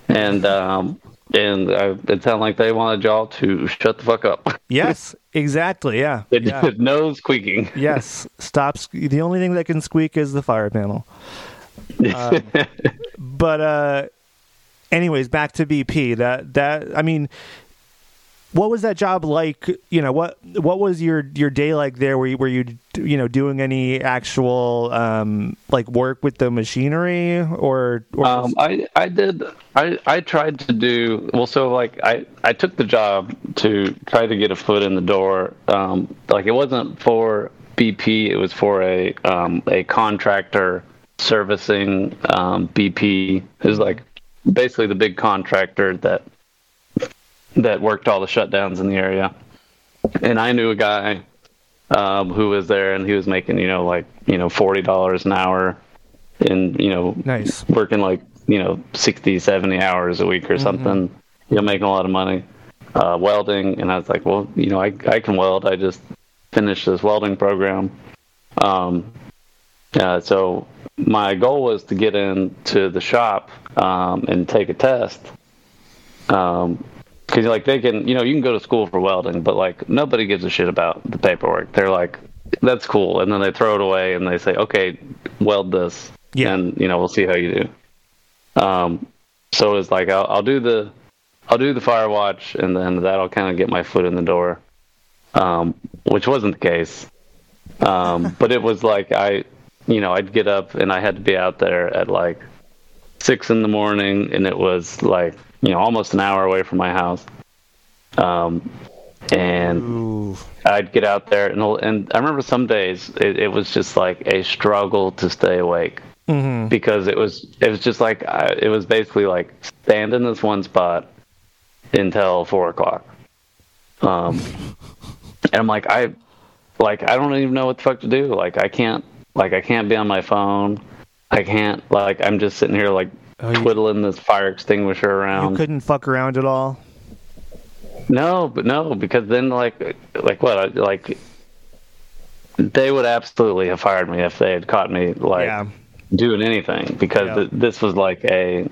B: and um, and I, it sounded like they wanted y'all to shut the fuck up.
A: Yes, exactly. Yeah,
B: It
A: yeah.
B: no squeaking.
A: yes. Stop. sque- The only thing that can squeak is the fire panel. Um, but uh, anyways, back to BP. That that I mean, what was that job like? You know what what was your your day like there? Were you were you you know doing any actual um like work with the machinery or or
B: Um, I I did I I tried to do well. So like I I took the job to try to get a foot in the door. Um, like it wasn't for BP. It was for a um, a contractor servicing um, BP. Was like basically the big contractor that that worked all the shutdowns in the area. And I knew a guy um, who was there, and he was making you know like you know forty dollars an hour, and you know
A: Nice.
B: working like you know 60 70 hours a week or something. You know making a lot of money uh, welding. And i was like well you know I, I can weld. I just finished this welding program. Um, uh, so my goal was to get into the shop um, and take a test because like they can you know you can go to school for welding but like nobody gives a shit about the paperwork. They're like that's cool. And then they throw it away and they say okay weld this.
A: Yeah.
B: and you know we'll see how you do. Um, so it's like I'll, I'll do the I'll do the fire watch, and then that'll kind of get my foot in the door, um, which wasn't the case. Um, but it was like I, you know, I'd get up and I had to be out there at like six in the morning, and it was like you know almost an hour away from my house. Um, and
A: Ooh.
B: I'd get out there, and and I remember some days it, it was just like a struggle to stay awake
A: hmm
B: because it was it was just like I, it was basically like stand in this one spot until four o'clock. Um, and I'm like I like I don't even know what the fuck to do. Like I can't like I can't be on my phone. I can't like I'm just sitting here like
A: Oh, you-
B: twiddling this fire extinguisher around.
A: You couldn't fuck around at all.
B: No, but no, because then like like what like they would absolutely have fired me if they had caught me like
A: yeah.
B: doing anything because
A: Yeah.
B: th- this was like a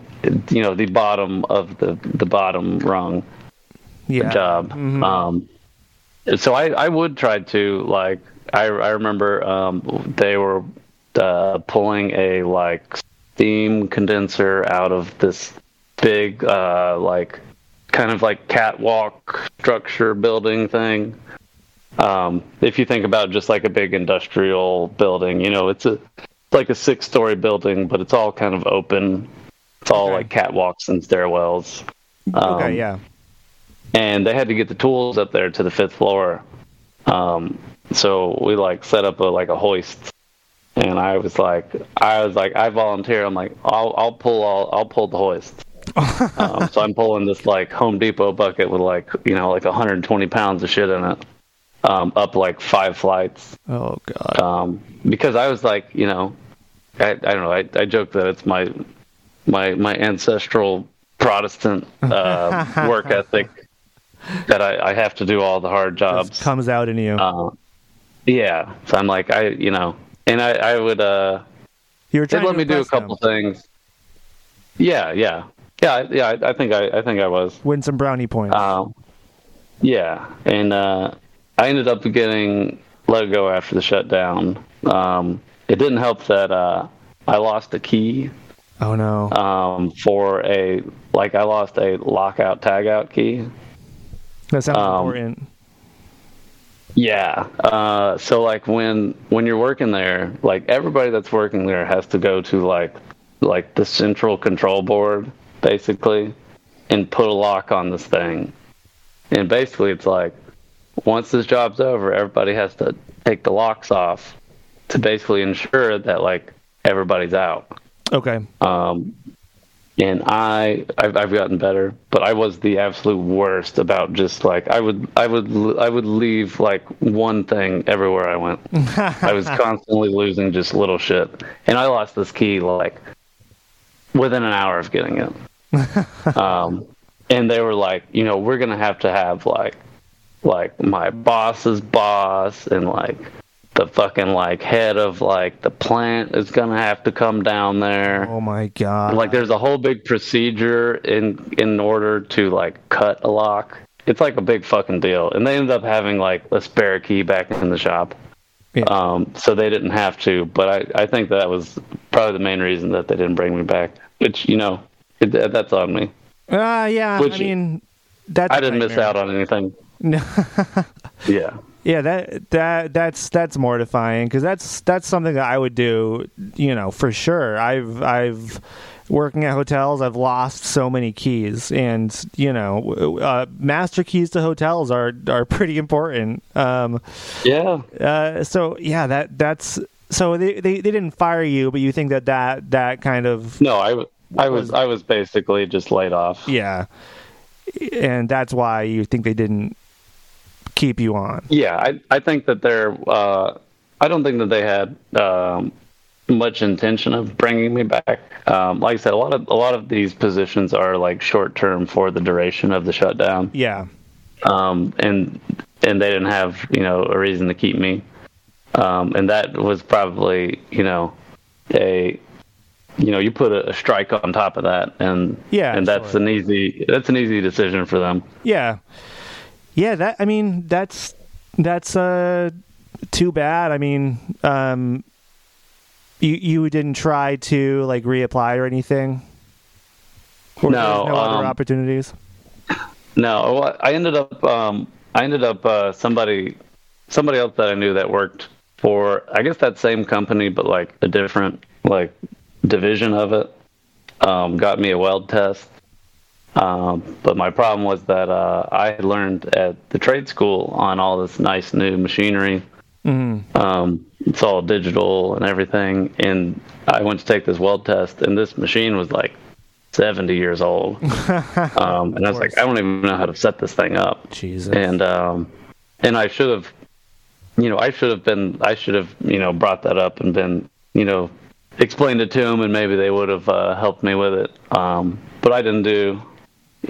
B: you know the bottom of the the bottom rung
A: Yeah.
B: job
A: Mhm.
B: um so i i would try to like i i remember um they were uh pulling a like steam condenser out of this big uh like kind of like catwalk structure building thing um if you think about just like a big industrial building you know it's a it's like a six story building but it's all kind of open it's all
A: Okay.
B: like catwalks and stairwells um,
A: okay. Yeah.
B: and they had to get the tools up there to the fifth floor. Um, so we like set up a like a hoist, and I was like, I was like, I volunteer. I'm like, I'll I'll pull all I'll pull the hoist. um, so I'm pulling this like Home Depot bucket with like you know like 120 pounds of shit in it, um, up like five flights.
A: Oh god.
B: Um, because I was like, you know, I, I don't know. I, I joke that it's my my my ancestral Protestant uh, work ethic that I, I have to do all the hard jobs.
A: Just comes out in you.
B: Uh, yeah, so I'm like, I you know, and I I would uh,
A: you were
B: they
A: trying
B: let me do a
A: impress them.
B: couple things. Yeah, yeah, yeah, I- yeah. I, I think I I think I was.
A: Win some brownie points.
B: Um, yeah, and uh, I ended up getting let go after the shutdown. Um, it didn't help that uh, I lost a key
A: oh no.
B: um, for a like I lost a lockout tagout key.
A: that sounds
B: um,
A: important.
B: Yeah. Uh, so like when when you're working there, like everybody that's working there has to go to like like the central control board basically and put a lock on this thing. And basically it's like once this job's over, everybody has to take the locks off to basically ensure that like everybody's out.
A: Okay.
B: Um, and I, I've, I've gotten better, but I was the absolute worst about just like I would, I would, I would leave like one thing everywhere I went. I was constantly losing just little shit, and I lost this key like within an hour of getting it. um, and they were like, you know, we're gonna have to have like, like my boss's boss and like the fucking like head of like the plant is gonna have to come down there.
A: Oh my god.
B: Like there's a whole big procedure in in order to like cut a lock. It's like a big fucking deal. And they ended up having like a spare key back in the shop.
A: Yeah.
B: Um, so they didn't have to, but I, I think that was probably the main reason that they didn't bring me back. Which you know, it, that's on me.
A: Ah, yeah.
B: Which-
A: I mean, that's.
B: I didn't miss out on anything.
A: No.
B: Yeah.
A: Yeah, that that that's that's mortifying because that's that's something that I would do, you know, for sure. I've I've working at hotels, I've lost so many keys, and you know, uh, master keys to hotels are are pretty important. Um,
B: Yeah.
A: uh, so yeah, that that's so they, they they didn't fire you, but you think that that that kind of
B: No, I, w- I was I was basically just laid off.
A: yeah, and that's why you think they didn't keep you on.
B: Yeah, I I think that they're. Uh, I don't think that they had um, much intention of bringing me back. Um, like I said, a lot of a lot of these positions are like short term for the duration of the shutdown,
A: Yeah,
B: um, and and they didn't have you know a reason to keep me, um, and that was probably you know a you know you put a, strike on top of that, and
A: Yeah,
B: and that's
A: sure.
B: an easy that's an easy decision for them.
A: yeah, yeah. That I mean, that's that's uh too bad. I mean, um, you you didn't try to like reapply or anything. Or
B: No,
A: no other
B: um,
A: opportunities.
B: No, I ended up um, I ended up uh, somebody somebody else that I knew that worked for I guess that same company but like a different like division of it um, got me a weld test. Um, but my problem was that uh, I had learned at the trade school on all this nice new machinery.
A: Mm-hmm.
B: Um, it's all digital and everything. And I went to take this weld test, and this machine was like 70 years old. um, and I was like, I don't even know how to set this thing up.
A: Jesus.
B: And um, and I should have, you know, I should have been, I should have, you know, brought that up and been, you know, explained it to them, and maybe they would have uh, helped me with it. Um, but I didn't do,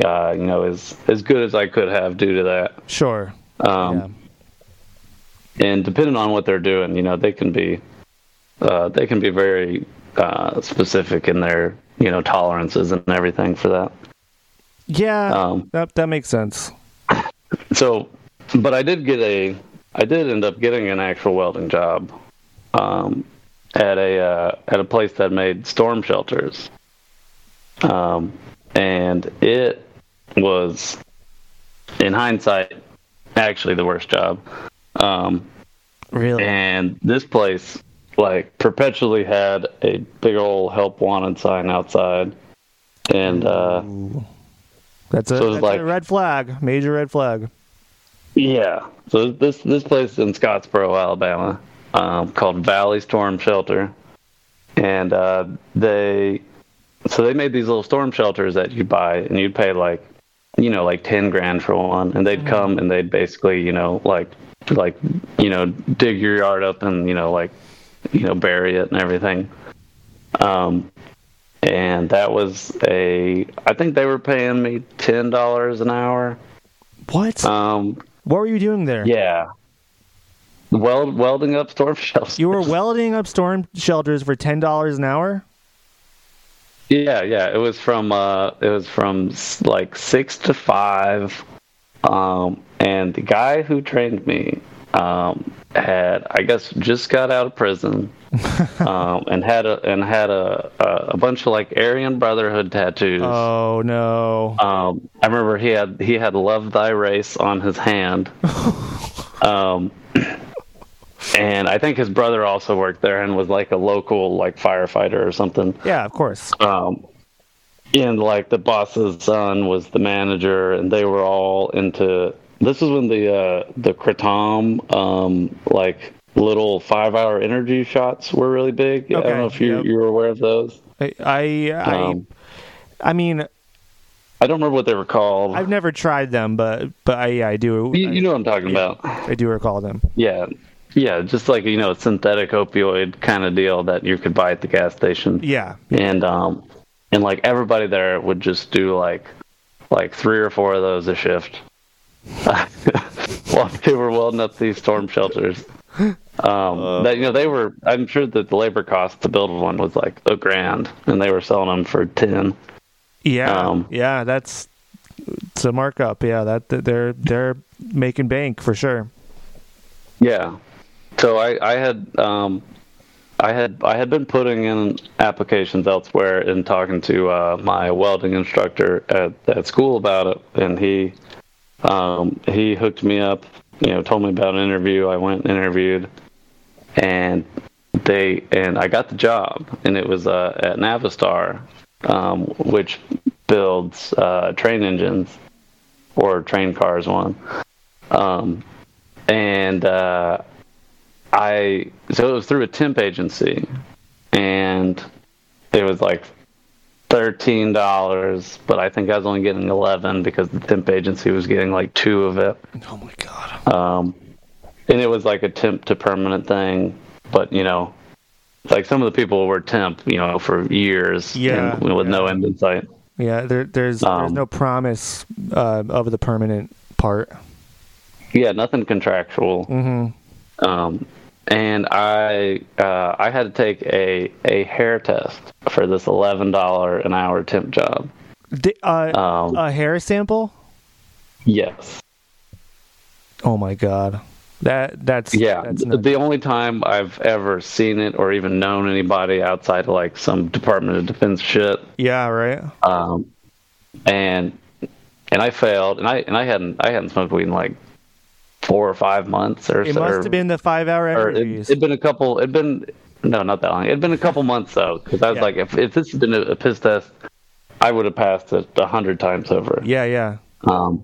B: uh, you know, as as good as I could have due to that.
A: Sure.
B: Um,
A: yeah.
B: and depending on what they're doing, you know, they can be uh, they can be very uh, specific in their you know tolerances and everything for that.
A: Yeah.
B: Um,
A: that that makes sense.
B: so, but I did get a I did end up getting an actual welding job um, at a uh, at a place that made storm shelters, um, and it was in hindsight actually the worst job. Um,
A: Really.
B: and this place like perpetually had a big old help wanted sign outside and uh
A: That's a,
B: so
A: that's
B: like-
A: a red flag. Major red flag.
B: yeah so this this place in scottsboro alabama um called valley storm shelter and uh they so they made these little storm shelters that you buy and you'd pay like you know like 10 grand for one and they'd come and they'd basically you know like like you know dig your yard up and you know like you know bury it and everything um and that was a i think they were paying me ten dollars an hour
A: What?
B: um
A: what were you doing there?
B: yeah weld welding up storm shelters
A: You were welding up storm shelters for ten dollars an hour.
B: Yeah, yeah. It was from uh, it was from like six to five, um, and the guy who trained me um, had, I guess, just got out of prison, um, and had a and had a, a a bunch of like Aryan Brotherhood tattoos.
A: Oh no.
B: Um, I remember he had he had "Love Thy Race" on his hand. um, and I think his brother also worked there and was like a local like firefighter or something.
A: Yeah, of course.
B: Um, and like the boss's son was the manager, and they were all into. This is when the uh, the Kratom um, like little five hour energy shots were really big. I don't know if you
A: yep.
B: you were aware of those.
A: I I I,
B: Um,
A: I mean,
B: I don't remember what they were called.
A: I've never tried them, but but I I do.
B: you, you know what I'm talking about.
A: I do recall them.
B: Yeah. Yeah, just like you know, a synthetic opioid kind of deal that you could buy at the gas station.
A: Yeah.
B: and um and like everybody there would just do like like three or four of those a shift while they were welding up these storm shelters um that you know they were i'm sure that the labor cost to build one was like a grand and they were selling them for 10
A: Yeah.
B: Um,
A: yeah, that's it's a markup. Yeah, that that they're they're making bank for sure.
B: yeah so i i had um I had I had been putting in applications elsewhere and talking to uh, my welding instructor at, at school about it, and he um, he hooked me up. You know, told me about an interview. I went and interviewed, and they and I got the job, and it was uh, at Navistar, um, which builds uh, train engines or train cars. One, um, and uh, I so it was through a temp agency, and it was like thirteen dollars, but I think I was only getting eleven because the temp agency was getting like two of it.
A: Oh my god.
B: Um, and it was like a temp to permanent thing, but you know, like some of the people were temp, you know, for years,
A: Yeah,
B: and with no end in sight.
A: Yeah, there, there's there's
B: Um,
A: no promise uh, of the permanent part.
B: Yeah, nothing contractual.
A: Mm-hmm.
B: Um, and I uh, I had to take a a hair test for this eleven dollar an hour temp job.
A: D- uh,
B: Um,
A: a hair sample?
B: yes.
A: Oh my god. That that's
B: Yeah,
A: That's nuts.
B: the only time I've ever seen it or even known anybody outside of like some Department of Defense shit.
A: yeah, right.
B: Um, and and I failed, and I and I hadn't I hadn't smoked weed in like four or five months or
A: It
B: so.
A: must have been the five hour
B: it, it'd been a couple. It'd been no, not that long. It'd been a couple months though, because I was
A: Yeah.
B: like, if if this had been a, a piss test, I would have passed it a hundred times over.
A: yeah, yeah.
B: Um,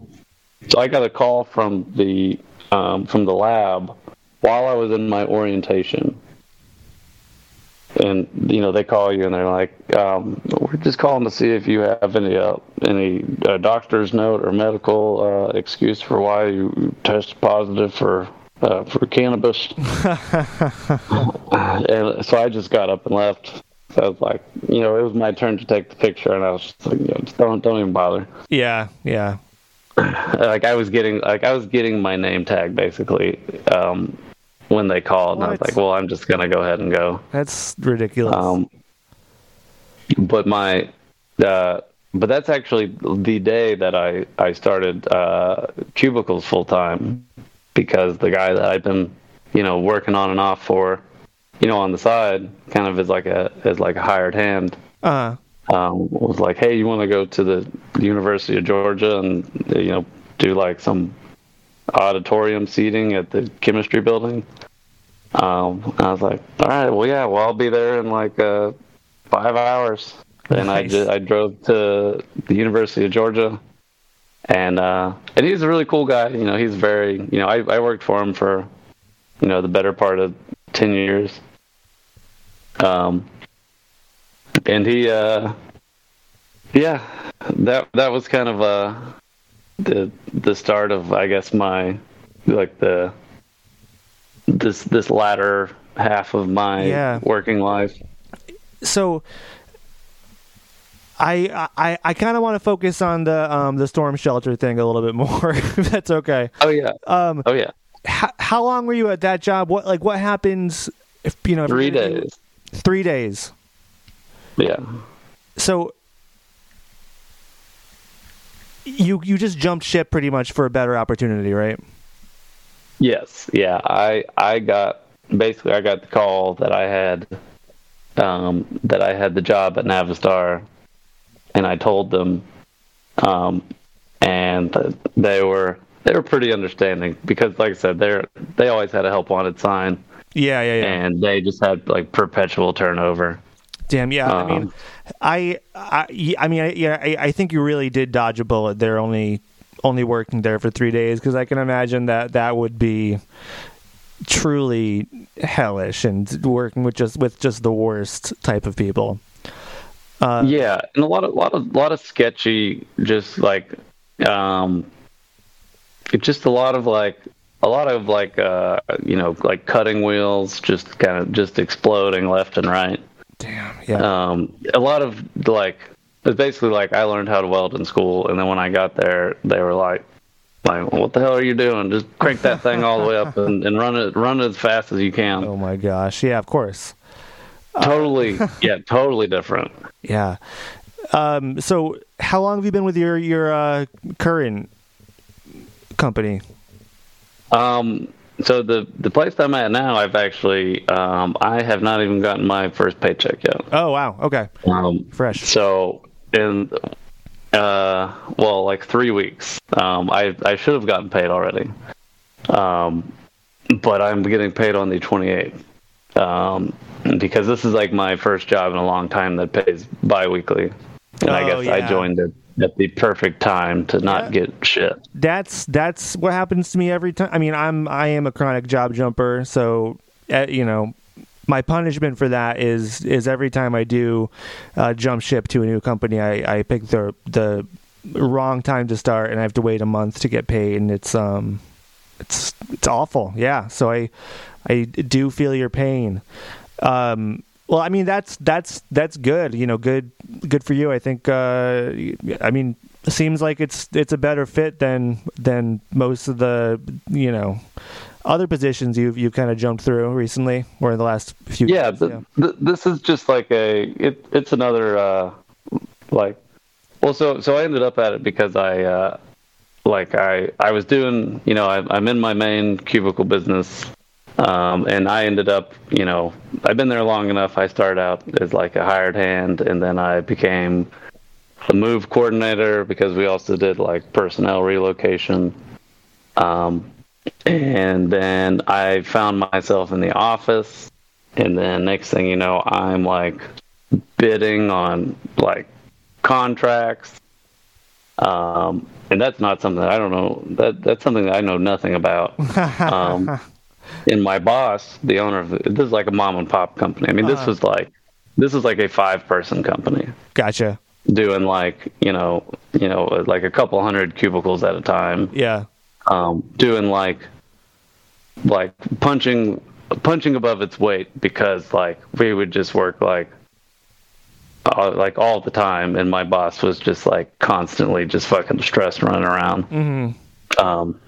B: so I got a call from the um, from the lab while I was in my orientation, and you know they call you and they're like, um, "We're just calling to see if you have any uh, any uh, doctor's note or medical uh, excuse for why you tested positive for." Uh, for cannabis, and so I just got up and left. So I was like, you know, it was my turn to take the picture, and I was just like, you know, just don't don't even bother
A: Yeah, yeah.
B: like I was getting like I was getting my name tag basically um, when they called, and I was like, well, I'm just gonna go ahead and go.
A: That's ridiculous.
B: Um, but my uh, but that's actually the day that I I started uh, cubicles full time because the guy that I've been you know working on and off for you know on the side kind of is like a is like a hired hand
A: uh
B: um, was like, "Hey, you want to go to the University of Georgia and you know do like some auditorium seating at the chemistry building?" Um, I was like, "All right, well, yeah, well, I'll be there in like uh, five hours." And I
A: Nice.
B: just, I drove to the University of Georgia, and uh, and he's a really cool guy. You know, he's very you know I I worked for him for you know the better part of ten years. Um, and he uh yeah that that was kind of uh the the start of i guess my like the this this latter half of my
A: Yeah.
B: working life
A: so I I, I kind of want to focus on the um the storm shelter thing a little bit more. if that's okay.
B: oh yeah
A: Um,
B: oh yeah
A: how, how long were you at that job? What like what happens if you know if
B: three
A: you're gonna do-
B: days
A: Three days.
B: yeah
A: So you you just jumped ship pretty much for a better opportunity, right?
B: yes yeah i i got basically i got the call that i had um that i had the job at navistar and i told them um and they were they were pretty understanding because like i said they're they always had a help wanted sign
A: Yeah, yeah, yeah.
B: and they just had like perpetual turnover
A: Damn, yeah. I mean,
B: Um,
A: I, I, I mean, I, yeah, I, I think you really did dodge a bullet there. Only, only working there for three days because I can imagine that that would be truly hellish and working with just with just the worst type of people. Uh,
B: yeah and a lot of lot of lot of sketchy just like um just a lot of like a lot of like uh you know like cutting wheels just kind of just exploding left and right
A: Damn. Yeah.
B: um, a lot of like it's basically like I learned how to weld in school, and then when I got there, they were like, "Like, what the hell are you doing? Just crank that thing all the way up and, and run it, run it as fast as you can."
A: oh my gosh. Yeah. Of course.
B: Totally, yeah, totally different.
A: Yeah. Um. So, how long have you been with your your uh, current company?
B: Um, so the the place I'm at now, I've actually, um, I have not even gotten my first paycheck yet.
A: Oh wow. Okay.
B: Um,
A: Fresh.
B: So in uh well like three weeks. Um I I should have gotten paid already. Um but I'm getting paid on the twenty eighth. Um because this is like my first job in a long time that pays bi weekly. And I
A: Oh,
B: guess I joined it at the perfect time to not
A: Yeah.
B: get shit.
A: that's that's what happens to me every time. I mean, I'm I am a chronic job jumper, so uh, you know, my punishment for that is is every time I do uh, jump ship to a new company, I, I pick the the wrong time to start, and I have to wait a month to get paid, and it's um it's it's awful. Yeah, so I I do feel your pain. Um, well, I mean that's that's that's good. You know, good good for you. I think. Uh, I mean, seems like it's it's a better fit than than most of the you know other positions you've you've kind of jumped through recently or in the last few.
B: Yeah, th- yeah. Th- this is just like a it. It's another uh, like. Well, so so I ended up at it because I uh, like I I was doing you know I, I'm in my main cubicle business um, and I ended up, you know, I've been there long enough. I started out as like a hired hand, and then I became a move coordinator because we also did like personnel relocation. Um, and then I found myself in the office, and then next thing you know, I'm like bidding on like contracts. Um, and that's not something I don't know. That that's something that I know nothing about. Um, and my boss, the owner of this is like a mom and pop company. I mean, this uh, was like this is like a five person company.
A: Gotcha.
B: Doing like you know you know like a couple hundred cubicles at a time.
A: Yeah.
B: Um, doing like like punching punching above its weight because like we would just work like uh, like all the time, and my boss was just like constantly just fucking stressed running around.
A: Mm-hmm.
B: Um,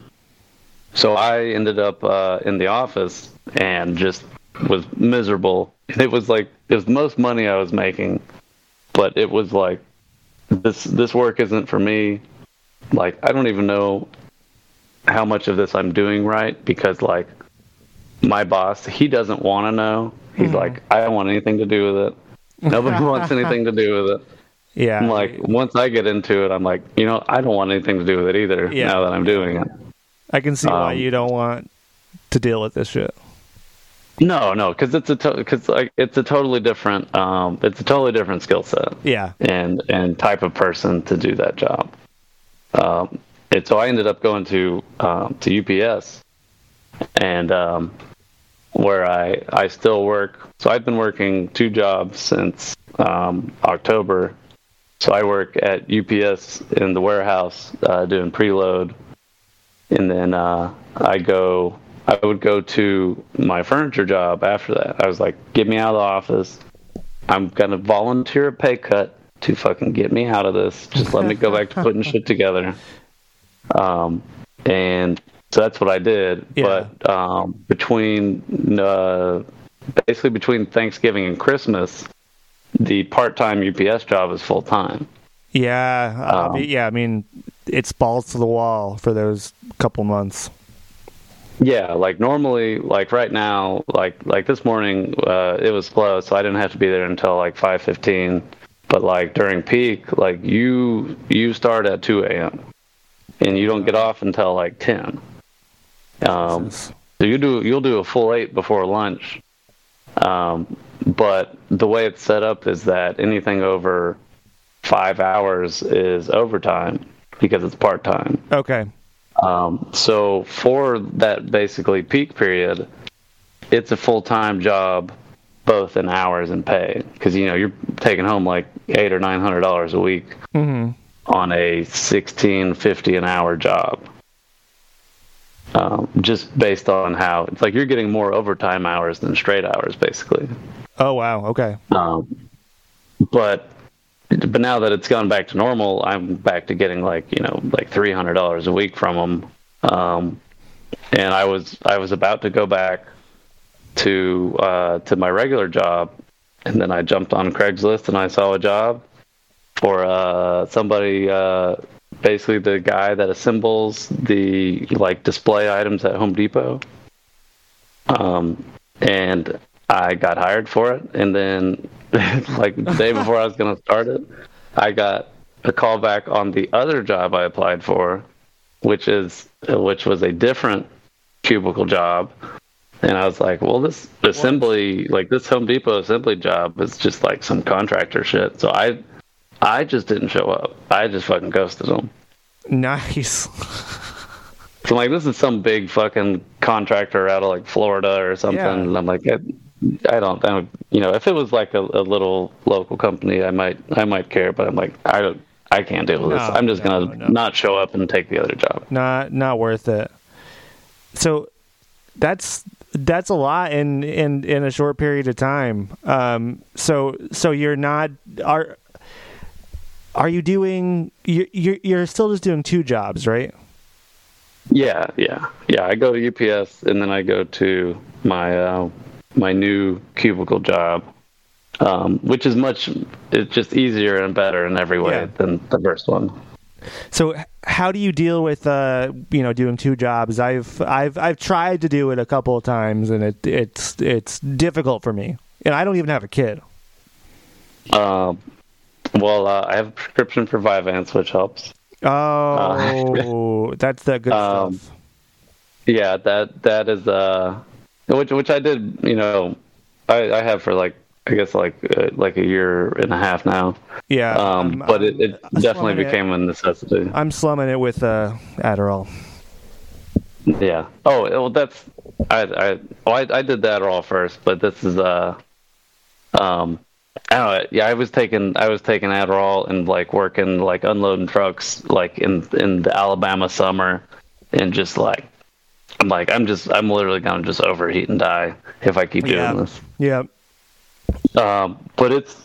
B: so I ended up uh, in the office and just was miserable. It was like it was the most money I was making, but it was like this this work isn't for me. Like I don't even know how much of this I'm doing right because like my boss, he doesn't want to know. He's mm-hmm. like, I don't want anything to do with it. Nobody wants anything to do with it.
A: Yeah.
B: I'm like, once I get into it, I'm like, you know, I don't want anything to do with it either. Yeah. Now that I'm doing it.
A: I can see um, why you don't want to deal with this shit.
B: No, no, because it's a because to- like it's a totally different um it's a totally different skill set.
A: Yeah,
B: and and type of person to do that job. Um, and so I ended up going to um, to UPS, and um, where I I still work. So I've been working two jobs since um, October. So I work at UPS in the warehouse uh, doing preload and then uh, I go. I would go to my furniture job after that. I was like, "Get me out of the office. I'm gonna volunteer a pay cut to fucking get me out of this. Just let me go back to putting shit together." Um, and so that's what I did. Yeah. But um, between uh, basically between Thanksgiving and Christmas, the part-time UPS job is full time.
A: Yeah, um, yeah. I mean, it's balls to the wall for those couple months.
B: Yeah, like normally, like right now, like like this morning, uh, it was slow, so I didn't have to be there until like five fifteen. But like during peak, like you you start at two a.m. and you don't get off until like ten. Um, so you do you'll do a full eight before lunch. Um, but the way it's set up is that anything over five hours is overtime because it's part time.
A: Okay.
B: Um, so for that basically peak period, it's a full time job, both in hours and pay, because you know you're taking home like eight or nine hundred dollars a week
A: mm-hmm.
B: on a sixteen fifty an hour job. Um, just based on how it's like you're getting more overtime hours than straight hours, basically.
A: Oh wow! Okay.
B: Um, but but now that it's gone back to normal, I'm back to getting like you know like three hundred dollars a week from them. Um, and I was I was about to go back to uh, to my regular job, and then I jumped on Craigslist and I saw a job for uh, somebody, uh, basically the guy that assembles the like display items at Home Depot. Um, and I got hired for it, and then like the day before I was going to start it, I got a call back on the other job I applied for, which is which was a different cubicle job. And I was like, well, this assembly, like this Home Depot assembly job is just like some contractor shit. So I, I just didn't show up. I just fucking ghosted them.
A: Nice.
B: so like, this is some big fucking contractor out of like Florida or something,
A: Yeah.
B: and I'm like, I, don't, I don't, you know, if it was like a, a little local company, I might, I might care, but I'm like, I don't, I can't deal with this. I'm just
A: no,
B: gonna
A: no.
B: not show up and take the other job.
A: not not worth it. So that's that's a lot in in in a short period of time. Um, so so you're not are are you doing you you're, you're still just doing two jobs, right?
B: Yeah, yeah, yeah. I go to UPS and then I go to my uh, my new cubicle job, um, which is much. It's just easier and better in every way
A: Yeah.
B: than the first one.
A: So how do you deal with uh you know doing two jobs? I've I've I've tried to do it a couple of times and it it's it's difficult for me. And I don't even have a kid.
B: Um, well, uh, I have a prescription for Vyvanse, which helps.
A: Oh, that's the good
B: Um,
A: stuff.
B: Yeah, that that is uh, which which I did. You know, I, I have for like I guess like uh, like a year and a half now.
A: Yeah,
B: Um, but it, it definitely
A: slumming it.
B: became a necessity.
A: I'm slumming it with uh, Adderall.
B: Yeah. Oh, well, that's I I oh, I, I did that all first, but this is uh um I don't know. Yeah, I was taking I was taking Adderall and like working like unloading trucks like in in the Alabama summer, and just like I'm like I'm just I'm literally gonna just overheat and die if I keep doing
A: Yeah.
B: this.
A: Yeah,
B: Um, but it's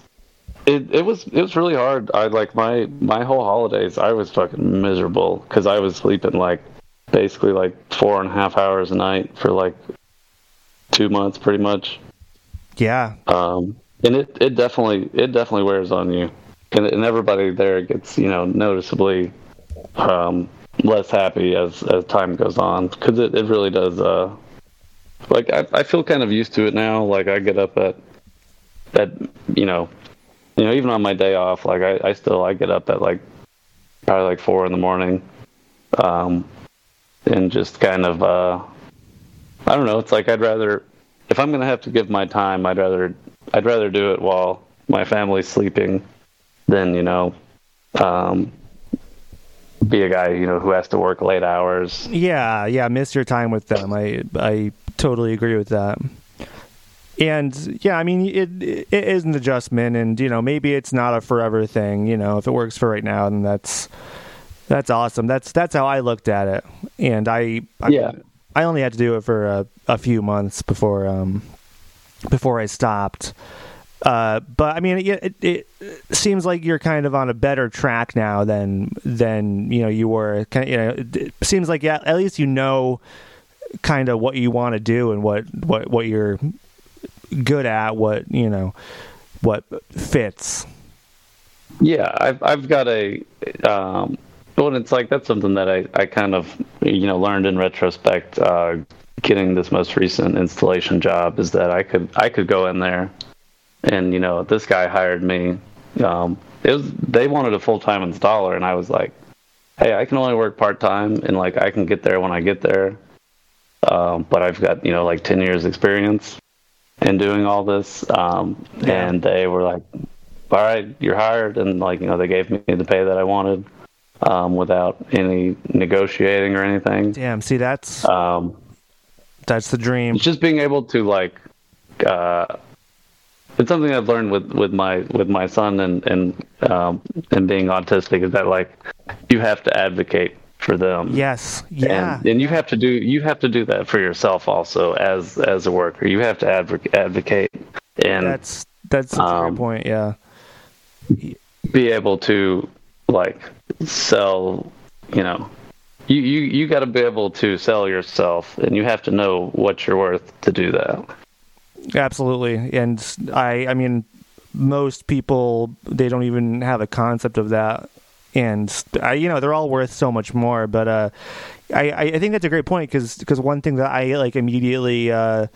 B: it it was it was really hard. I like my my whole holidays. I was fucking miserable because I was sleeping like basically like four and a half hours a night for like two months, pretty much.
A: yeah,
B: Um, and it it definitely it definitely wears on you, and, and everybody there gets you know noticeably um, less happy as as time goes on because it, it really does. Uh, like I I feel kind of used to it now. Like I get up at at you know you know even on my day off, like I I still I get up at like probably like four in the morning, um, and just kind of uh, I don't know. It's like I'd rather if I'm gonna have to give my time, I'd rather I'd rather do it while my family's sleeping than you know um, be a guy you know who has to work late hours.
A: yeah, yeah. Miss your time with them. I I totally agree with that. And yeah, I mean, it it is an adjustment, and you know, maybe it's not a forever thing. You know, if it works for right now, then that's that's awesome. That's that's how I looked at it, and I, I
B: Yeah.
A: I only had to do it for a, a few months before um before I stopped. Uh, but I mean, it, it, it seems like you're kind of on a better track now than than you know you were. Kind of, you know, it, seems like yeah, at least you know kind of what you want to do and what what what you're good at. What you know, what fits.
B: Yeah, I've I've got a um, well, it's like that's something that I I kind of you know learned in retrospect. Uh, getting this most recent installation job is that I could I could go in there, and you know this guy hired me. Um, it was they wanted a full time installer, and I was like, hey, I can only work part time, and like I can get there when I get there. Um, but I've got you know like ten years experience in doing all this, um,
A: Yeah.
B: and they were like, all right, you're hired, and like you know they gave me the pay that I wanted um, without any negotiating or anything.
A: Damn, see that's
B: Um,
A: that's the dream.
B: just being able to like uh, it's something I've learned with, with my with my son and and um, and being autistic is that like you have to advocate for them.
A: Yes, yeah,
B: And, and you have to do you have to do that for yourself also as as a worker. You have to advocate advocate and
A: that's that's such a
B: um,
A: point. Yeah,
B: be able to like sell you know you you, you got to be able to sell yourself and you have to know what you're worth to do that
A: absolutely. And I, I mean, most people they don't even have a concept of that. And I, you know, they're all worth so much more. But uh, I, I think that's a great point because because one thing that I like immediately uh,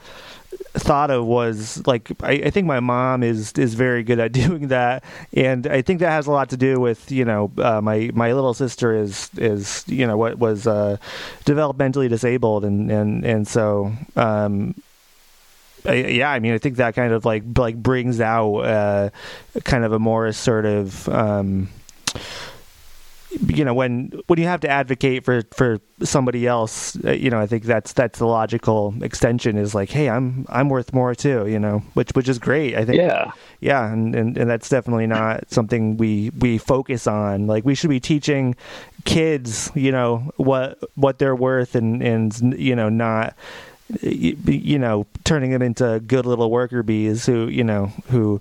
A: thought of was like I, I think my mom is is very good at doing that, and I think that has a lot to do with you know uh, my my little sister is is you know what was uh, developmentally disabled, and and and so. Um, I, yeah, I mean, I think that kind of like like brings out uh, kind of a more assertive um, you know when when you have to advocate for for somebody else uh, you know i think that's that's the logical extension is like hey i'm i'm worth more too you know which which is great. I think
B: yeah.
A: Yeah and, and and that's definitely not something we we focus on. Like we should be teaching kids you know what what they're worth and and you know not you, you know turning them into good little worker bees who you know who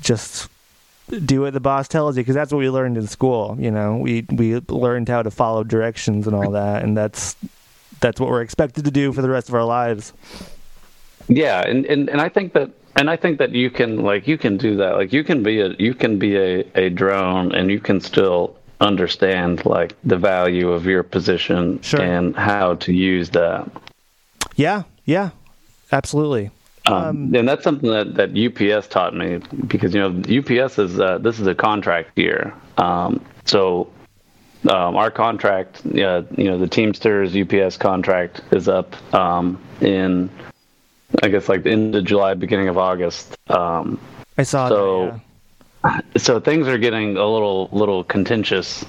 A: just do what the boss tells you because that's what we learned in school. You know, we we learned how to follow directions and all that, and that's that's what we're expected to do for the rest of our lives.
B: Yeah, and and, and I think that and I think that you can like you can do that. Like you can be a you can be a, a drone and you can still understand like the value of your position
A: Sure.
B: and how to use that.
A: Yeah, yeah, absolutely.
B: Um, and that's something that, that UPS taught me because you know UPS is uh, this is a contract year, um, so um, our contract, uh, you know, the Teamsters UPS contract is up um, in I guess like the end of July, beginning of August. Um,
A: I saw
B: So-
A: that.
B: so things are getting a little little contentious,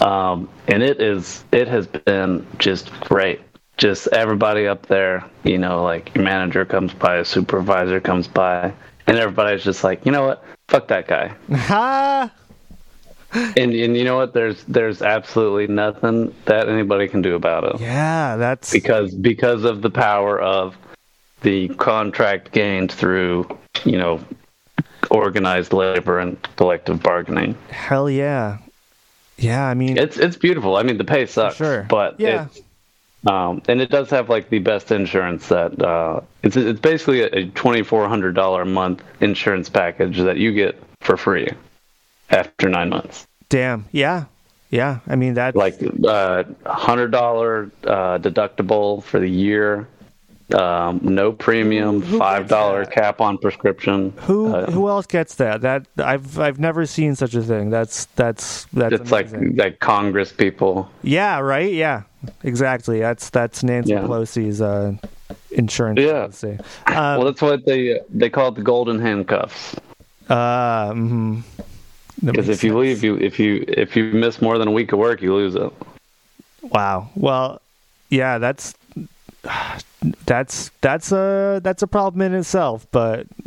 B: um, and it is it has been just great. Just everybody up there, you know, like your manager comes by, a supervisor comes by, and everybody's just like, you know what, fuck that guy. And and you know what, there's there's absolutely nothing that anybody can do about it
A: Yeah, that's
B: because because of the power of the contract gained through you know organized labor and collective bargaining.
A: hell yeah. Yeah, I mean,
B: It's it's beautiful. I mean, the pay sucks,
A: sure.
B: but
A: Yeah.
B: it's, um, and it does have like the best insurance that uh, it's it's basically a twenty four hundred dollar a month insurance package that you get for free after nine months.
A: damn. Yeah, yeah. I mean, that
B: Like uh, hundred dollar uh, deductible for the year, um, no premium,
A: Who-
B: five dollar cap on prescription.
A: who
B: Uh,
A: who else gets that? That I've I've never seen such a thing. That's that's that's
B: it's like like Congress people.
A: Yeah, right. Yeah, exactly. That's that's Nancy
B: Yeah.
A: Pelosi's uh, insurance
B: Yeah.
A: policy.
B: well,
A: Um,
B: that's what they they call it the golden handcuffs.
A: uh, mhm. That
B: Because if you
A: sense.
B: leave, you if you if you miss more than a week of work, you lose it.
A: wow. Well, yeah, that's that's that's a that's a problem in itself. But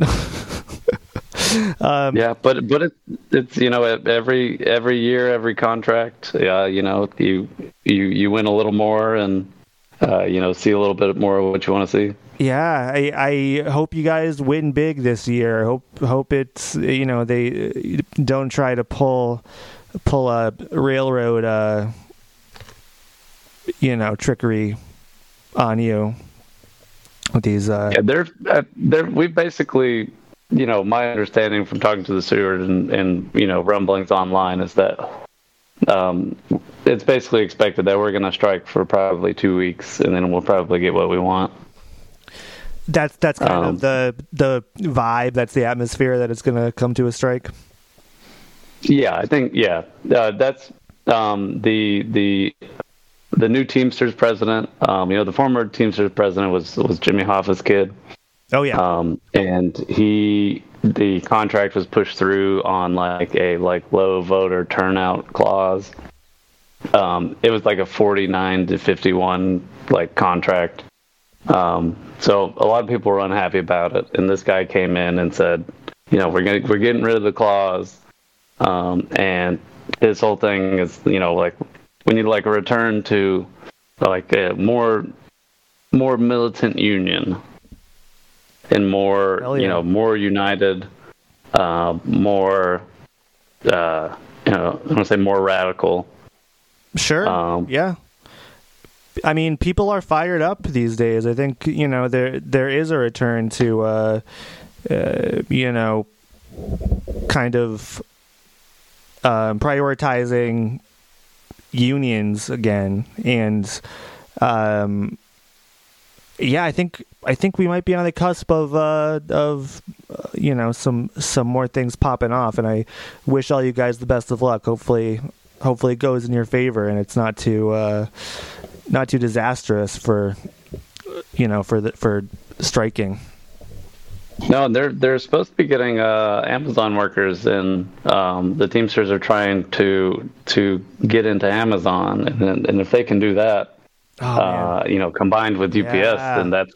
A: um,
B: Yeah, but but it, it's you know every every year, every contract, yeah, you know you you you win a little more and uh, you know see a little bit more of what you want to see.
A: Yeah, I, I hope you guys win big this year. Hope hope it's you know they uh, don't try to pull pull a railroad uh you know trickery on you with these uh
B: Yeah, they're uh, they're we basically you know my understanding from talking to the steward and and you know rumblings online is that um, it's basically expected that we're going to strike for probably two weeks and then we'll probably get what we want.
A: that's that's kind
B: um,
A: of the the vibe that's the atmosphere that it's going to come to a strike.
B: Yeah, I think yeah, uh, that's um, the the the new Teamsters president. Um, you know, the former Teamsters president was was Jimmy Hoffa's kid,
A: Oh yeah.
B: um, and he the contract was pushed through on like a like low voter turnout clause. Um, it was like a forty nine to fifty one like contract. Um, so a lot of people were unhappy about it, and this guy came in and said, you know, we're gonna we're getting rid of the clause. Um, and his whole thing is, you know, like we need like a return to like a more more militant union and more
A: Hell
B: you know more united, uh, more uh, you know I want to say more radical.
A: Sure.
B: Um,
A: yeah. I mean, people are fired up these days. I think you know there there is a return to uh, uh, you know kind of um, prioritizing unions again, and um, yeah, I think I think we might be on the cusp of uh, of uh, you know some some more things popping off, and I wish all you guys the best of luck. Hopefully, hopefully it goes in your favor, and it's not too uh, not too disastrous for you know for the for striking.
B: No, they're they're supposed to be getting uh, Amazon workers, and um, the Teamsters are trying to to get into Amazon, and and if they can do that,
A: Oh,
B: uh, you know, combined with UPS,
A: Yeah.
B: then that's.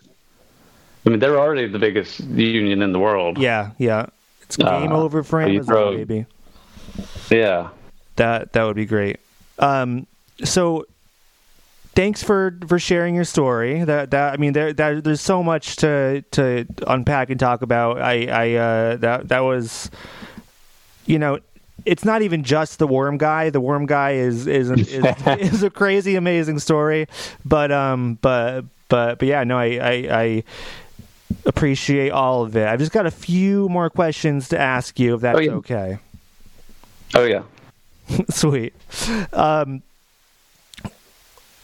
B: I mean, they're already the biggest union in the world.
A: yeah, yeah. It's game
B: Uh,
A: over for Amazon,
B: throw-
A: baby.
B: Yeah.
A: That that would be great. Um, so thanks for for sharing your story. That that I mean there that there's so much to to unpack and talk about. I I uh, that that was you know it's not even just the worm guy. The worm guy is is is, is a crazy amazing story, but um but but but yeah no I I. I appreciate all of it. I've just got a few more questions to ask you if that's
B: Oh, yeah.
A: okay.
B: Oh yeah.
A: Sweet. Um,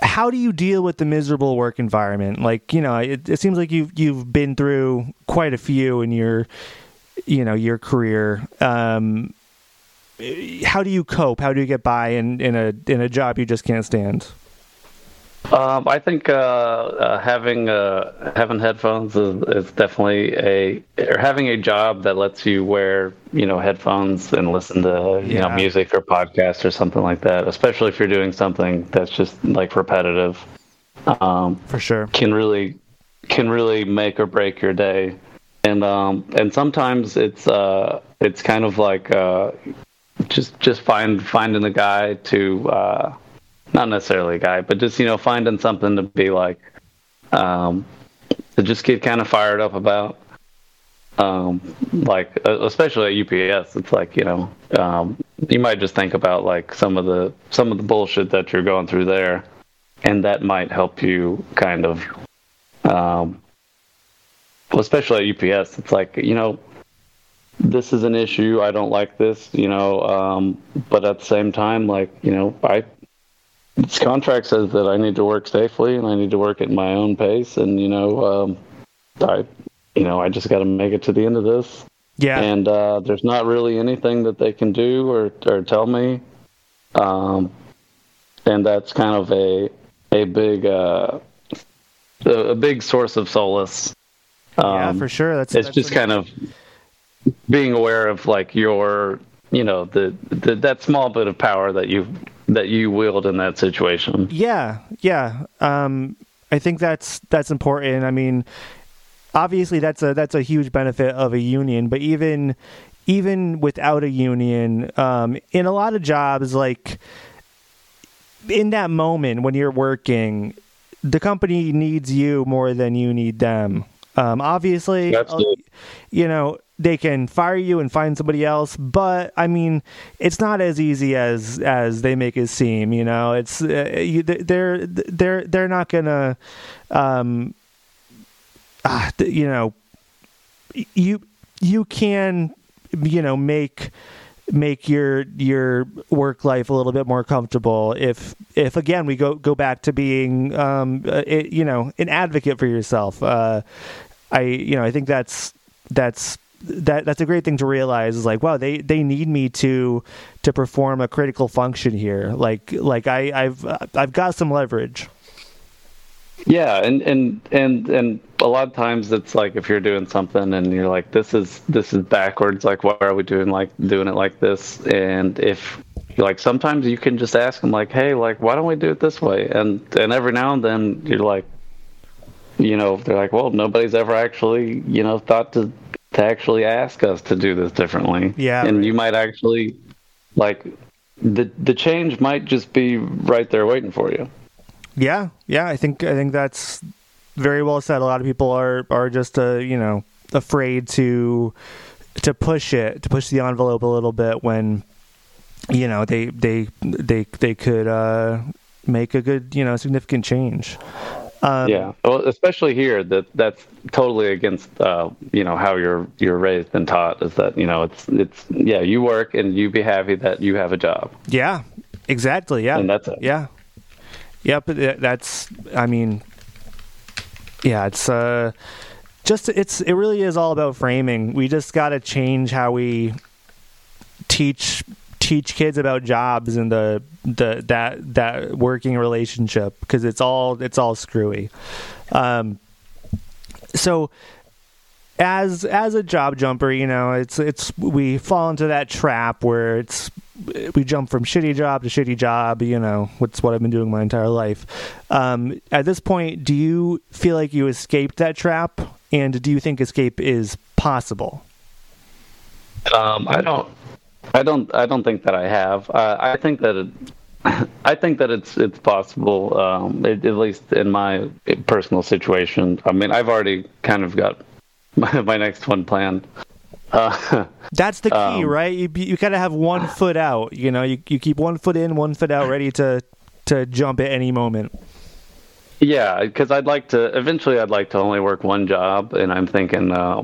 A: how do you deal with the miserable work environment? Like, you know, it, it seems like you've you've been through quite a few in your, you know, your career. Um, how do you cope? How do you get by in, in a in a job you just can't stand?
B: Um, I think uh, uh, having uh, having headphones is, is definitely a or having a job that lets you wear you know headphones and listen to you know music or podcast or something like that. Especially if you're doing something that's just like repetitive, um,
A: For sure.
B: can really can really make or break your day. And um, and sometimes it's uh, it's kind of like uh, just just find finding a guy to uh, not necessarily a guy, but just you know finding something to be like um, to just get kind of fired up about. Um, like especially at UPS, it's like you know um, you might just think about like some of the some of the bullshit that you're going through there, and that might help you kind of um, well, especially at UPS, it's like you know, this is an issue. I don't like this, you know. Um, but at the same time, like you know, I this contract says that I need to work safely and I need to work at my own pace, and you know, um, I, you know, I just got to make it to the end of this.
A: Yeah.
B: And uh, there's not really anything that they can do or or tell me, um, and that's kind of a a big uh, a, a big source of solace. Um,
A: yeah, for sure. That's
B: it's
A: that's
B: just kind of being aware of like your you know the, the that small bit of power that you that you wield in that situation
A: Yeah, yeah. Um, I think that's that's important. I mean, obviously that's a that's a huge benefit of a union, but even even without a union, um, in a lot of jobs, like in that moment when you're working, the company needs you more than you need them. Um, obviously, you know they can fire you and find somebody else but i mean it's not as easy as as they make it seem you know? It's uh, you, they're they're they're not gonna um th- you know you you can you know make make your your work life a little bit more comfortable if if again we go go back to being um uh, it, you know an advocate for yourself. Uh i you know i think that's that's that that's a great thing to realize is like wow they they need me to to perform a critical function here. Like like i i've i've got some leverage.
B: Yeah and and and and a lot of times it's like if you're doing something and you're like this is this is backwards like why are we doing like doing it like this? And if like sometimes you can just ask them like hey like why don't we do it this way? And and every now and then you're like you know they're like well nobody's ever actually you know thought to to actually ask us to do this differently
A: Yeah,
B: and
A: right.
B: you might actually like the the change might just be right there waiting for you
A: Yeah, yeah, I think I think that's very well said. A lot of people are are just uh, you know afraid to to push it to push the envelope a little bit when you know they they they they could uh, make a good you know significant change. Um,
B: yeah well especially here that that's totally against uh you know how you're you're raised and taught is that you know it's it's yeah you work and you be happy that you have a job
A: yeah, exactly. Yeah,
B: and that's it
A: Yeah. Yep. th- That's. I mean. Yeah. It's. Uh. Just. It's. It really is all about framing. We just got to change how we teach teach kids about jobs and the the that that working relationship because it's all it's all screwy. Um. So as as a job jumper, you know, it's it's we fall into that trap where it's we jump from shitty job to shitty job. You know, what's what I've been doing my entire life. Um, at this point, do you feel like you escaped that trap, and do you think escape is possible?
B: Um, I don't. I don't. I don't think that I have. Uh, I think that it, I think that it's it's possible, um, it, at least in my personal situation. I mean, I've already kind of got my, my next one planned. Uh,
A: That's the key, um, right? You you gotta have one foot out. You know, you you keep one foot in, one foot out, ready to to jump at any moment.
B: Yeah, because I'd like to eventually. I'd like to only work one job, and I'm thinking, uh,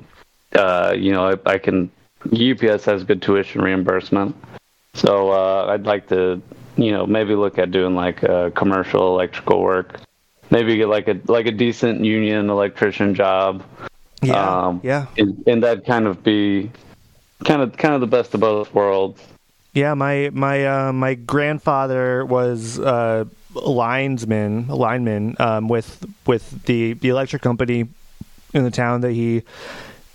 B: uh, you know, I, I, can. UPS has good tuition reimbursement, so uh, I'd like to you know, maybe look at doing like a commercial electrical work. Maybe get like a like a decent union electrician job.
A: Yeah, um, yeah.
B: And, and that kind of be kind of kind of the best of both worlds.
A: Yeah, my my uh, my grandfather was uh, a linesman, a lineman um, with with the the electric company in the town that he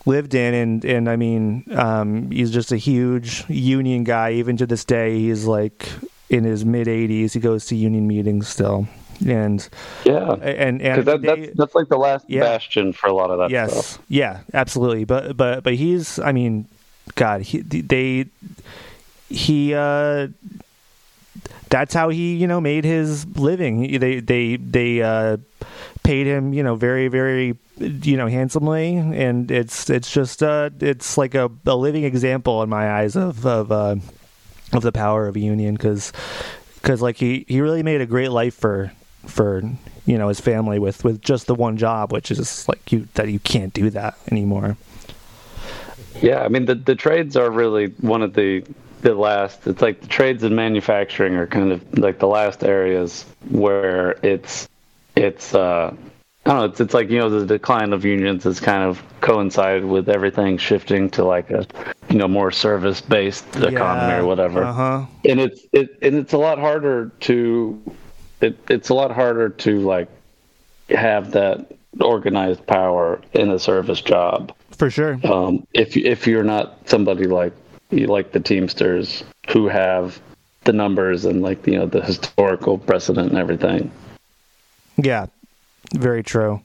A: lived in, and and I mean, um, he's just a huge union guy. Even to this day, he's like in his mid 80s. He goes to union meetings still. And
B: yeah,
A: and and
B: that, they, that's that's like the last yeah. bastion for a lot of that
A: yes,
B: stuff.
A: Yeah, absolutely. But but but he's I mean, God, he they he uh that's how he you know made his living. They they they uh paid him you know very very you know handsomely and it's it's just uh it's like a, a living example in my eyes of of uh of the power of a union because because like he he really made a great life for for you know his family with with just the one job which is like you that you can't do that anymore.
B: Yeah i mean the the trades are really one of the the last it's like the trades and manufacturing are kind of like the last areas where it's it's uh I don't know. It's it's like you know the decline of unions has kind of coincided with everything shifting to like a you know more service based yeah, economy or whatever.
A: Uh-huh.
B: And it's it and it's a lot harder to it, it's a lot harder to like have that organized power in a service job.
A: For sure.
B: Um, if if you're not somebody like like the Teamsters who have the numbers and like you know the historical precedent and everything.
A: Yeah, very true.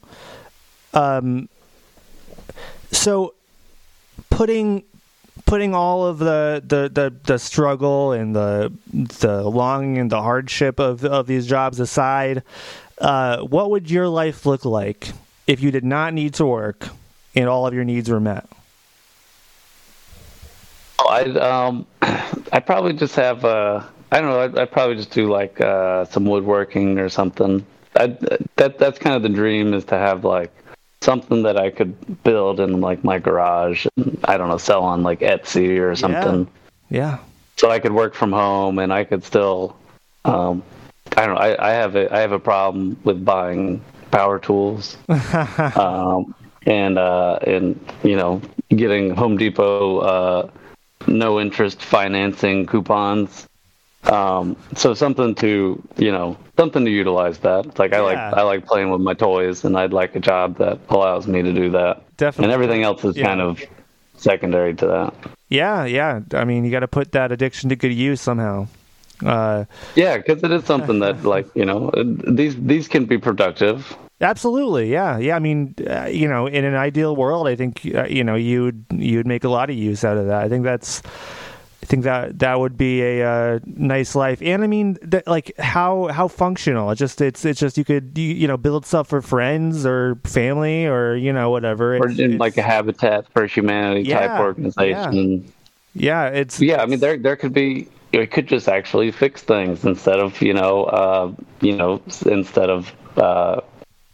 A: Um, so putting putting all of the, the, the, the struggle and the the longing and the hardship of of these jobs aside, uh, what would your life look like if you did not need to work and all of your needs were met?
B: Oh, I'd um, I'd probably just have uh, I don't know. I'd, I'd probably just do like uh, some woodworking or something. I, that that's kind of the dream is to have like something that I could build in like my garage. And, I don't know, sell on like Etsy or something.
A: Yeah. yeah.
B: So I could work from home and I could still. Um, I don't know. I, I have a I have a problem with buying power tools. um, and uh, and you know getting Home Depot uh, no interest financing coupons um, so something to you know something to utilize that. Like I like I like playing with my toys, and I'd like a job that allows me to do that.
A: Definitely,
B: and everything else is yeah. kind of secondary to that.
A: Yeah, yeah. I mean, you got to put that addiction to good use somehow. Uh,
B: yeah, because it is something that, like, you know, these these can be productive.
A: Absolutely, yeah, yeah. I mean, uh, you know, in an ideal world, I think uh, you know you'd you'd make a lot of use out of that. I think that's think that that would be a uh, nice life, and I mean, that, like how how functional. It's just it's it's just you could you, you know build stuff for friends or family or you know whatever.
B: It's, or in it's, like a Habitat for Humanity yeah, type organization.
A: Yeah. yeah, it's
B: yeah. I mean, there there could be it could just actually fix things instead of you know uh, you know instead of uh,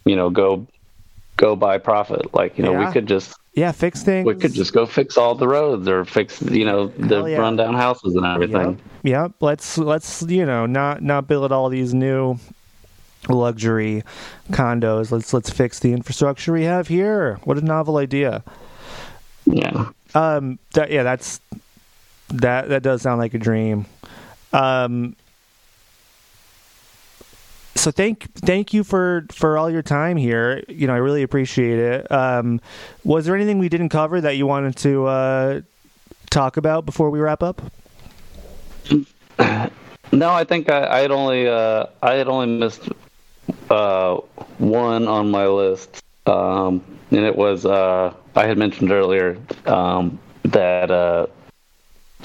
B: you know go go by profit. Like you know yeah. we could just
A: yeah, fix things.
B: We could just go fix all the roads or fix, you know, the yeah. rundown houses and everything.
A: Yep. yep. Let's let's you know not not build all these new luxury condos. Let's let's fix the infrastructure we have here. What a novel idea.
B: Yeah.
A: Um. That, yeah. That's that. That does sound like a dream. Um. So thank thank you for for all your time here. You know, I really appreciate it. Um, was there anything we didn't cover that you wanted to uh, talk about before we wrap up?
B: No, I think I, had only uh, I had only missed uh, one on my list, um, and it was uh, I had mentioned earlier um, that uh,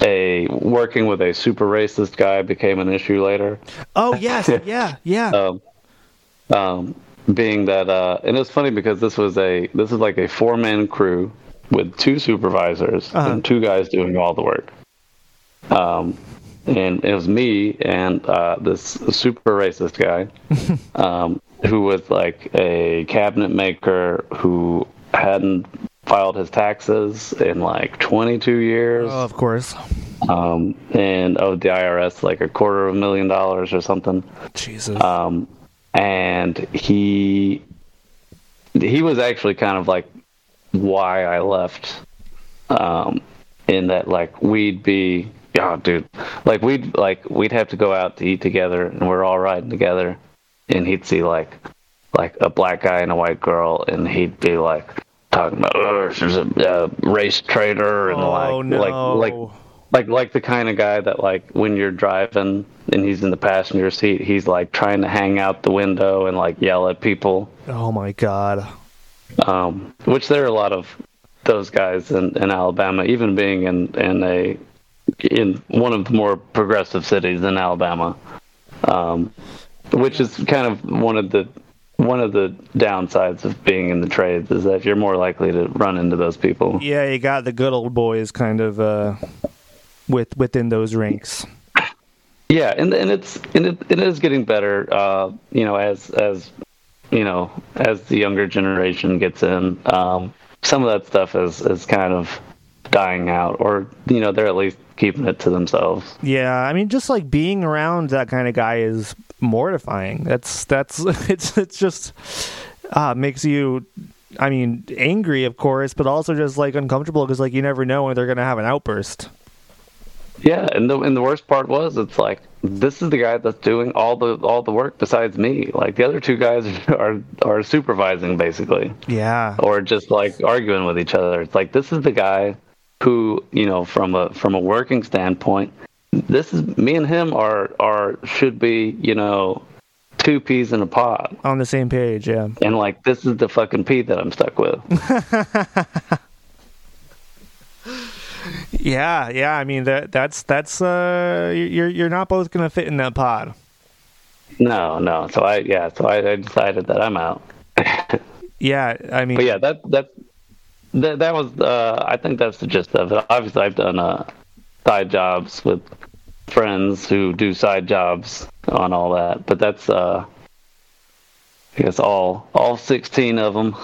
B: a working with a super racist guy became an issue later.
A: Oh yes, yeah, yeah.
B: Um, um, being that, uh, and it's funny because this was a this is like a four man crew with two supervisors
A: Uh-huh.
B: and two guys doing all the work. Um, and it was me and uh, this super racist guy, um, who was like a cabinet maker who hadn't filed his taxes in like 22 years
A: Oh, of course.
B: um, and owed the IRS like a quarter of a million dollars or something.
A: Jesus.
B: Um, and he he was actually kind of like why I left. Um, in that like we'd be yeah, dude, like we'd like we'd have to go out to eat together, and we're all riding together, and he'd see like like a black guy and a white girl, and he'd be like talking about oh, she's a uh, race traitor and
A: oh
B: like
A: no.
B: like like like like the kind of guy that like when you're driving and he's in the passenger seat he's like trying to hang out the window and like yell at people
A: oh my god.
B: um which there are a lot of those guys in, in alabama even being in in a in one of the more progressive cities in alabama um which is kind of one of the one of the downsides of being in the trades is that you're more likely to run into those people
A: Yeah, you got the good old boys kind of uh, with within those ranks.
B: Yeah, and and it's and it, it is getting better. Uh, you know, as as you know, as the younger generation gets in, um, some of that stuff is is kind of dying out, or you know, they're at least keeping it to themselves.
A: Yeah, I mean, just like being around that kind of guy is mortifying. That's that's it's it's just uh, makes you. I mean, angry, of course, but also just like uncomfortable because like you never know when they're gonna have an outburst.
B: Yeah, and the and the worst part was it's like this is the guy that's doing all the all the work besides me. Like the other two guys are are supervising basically.
A: Yeah,
B: or just like arguing with each other. It's like this is the guy who, you know, from a from a working standpoint, this is me and him are are should be, you know, two peas in a pod.
A: on the same page. Yeah.
B: And like this is the fucking pea that I'm stuck with.
A: Yeah, yeah. I mean that that's that's uh you're you're not both gonna fit in that pod.
B: no, no. So I yeah, so I, I decided that I'm out.
A: Yeah, I mean
B: But yeah, that that that, that was uh I think that's the gist of it. Obviously I've done uh side jobs with friends who do side jobs on all that, but that's uh I guess all all 16 of them.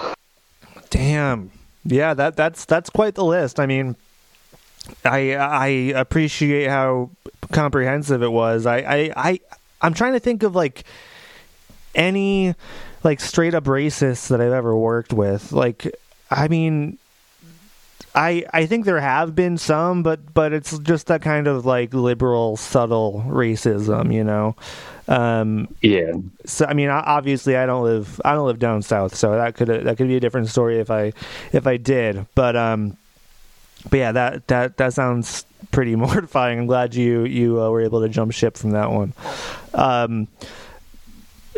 A: Damn. Yeah, that that's that's quite the list. I mean, I I appreciate how comprehensive it was. I I, I I'm trying to think of like any like straight up racists that I've ever worked with. Like I mean I I think there have been some, but but it's just that kind of like liberal subtle racism, you know. Um
B: Yeah.
A: so I mean, obviously, I don't live I don't live down south, so that could that could be a different story if I if I did. But um, but yeah, that that that sounds pretty mortifying. I'm glad you you uh, were able to jump ship from that one. Um,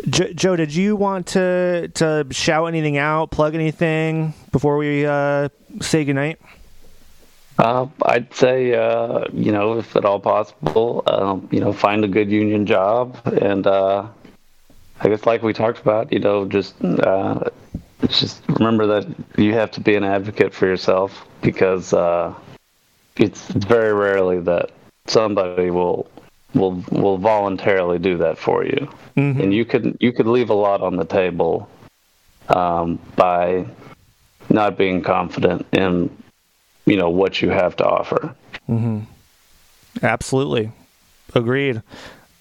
A: Jo- Joe, did you want to to shout anything out, plug anything before we uh, say goodnight?
B: Uh, I'd say, uh, you know, if at all possible, um, you know, find a good union job, and uh, I guess like we talked about, you know, just uh, just remember that you have to be an advocate for yourself because uh, it's very rarely that somebody will will will voluntarily do that for you,
A: Mhm.
B: and you could you could leave a lot on the table um, by not being confident in you know what you have to offer.
A: Absolutely, agreed.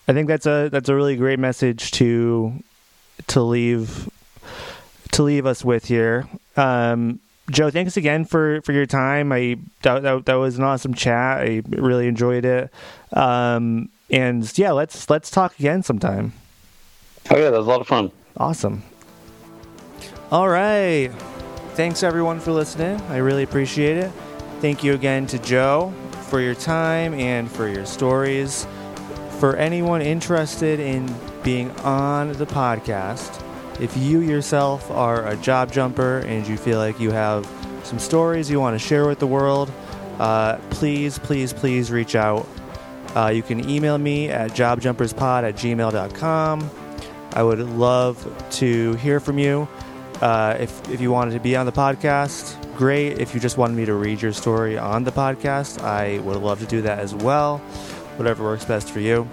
A: I think that's a that's a really great message to to leave to leave us with here. Um, Joe, thanks again for, for your time. I that, that, that was an awesome chat. I really enjoyed it. Um, and yeah, let's let's talk again sometime.
B: Oh yeah, that was a lot of fun.
A: Awesome. All right. Thanks everyone for listening. I really appreciate it. Thank you again to Joe for your time and for your stories. For anyone interested in being on the podcast, if you yourself are a job jumper and you feel like you have some stories you want to share with the world, uh, please, please, please reach out. Uh, you can email me at jobjumperspod at gmail.com. I would love to hear from you. Uh, if, if you wanted to be on the podcast, great. If you just wanted me to read your story on the podcast, I would love to do that as well. Whatever works best for you.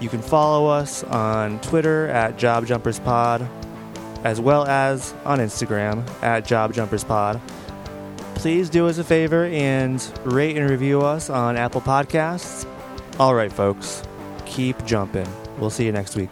A: You can follow us on Twitter at JobJumpersPod, as well as on Instagram at JobJumpersPod. Please do us a favor and rate and review us on Apple Podcasts. All right, folks, keep jumping. We'll see you next week.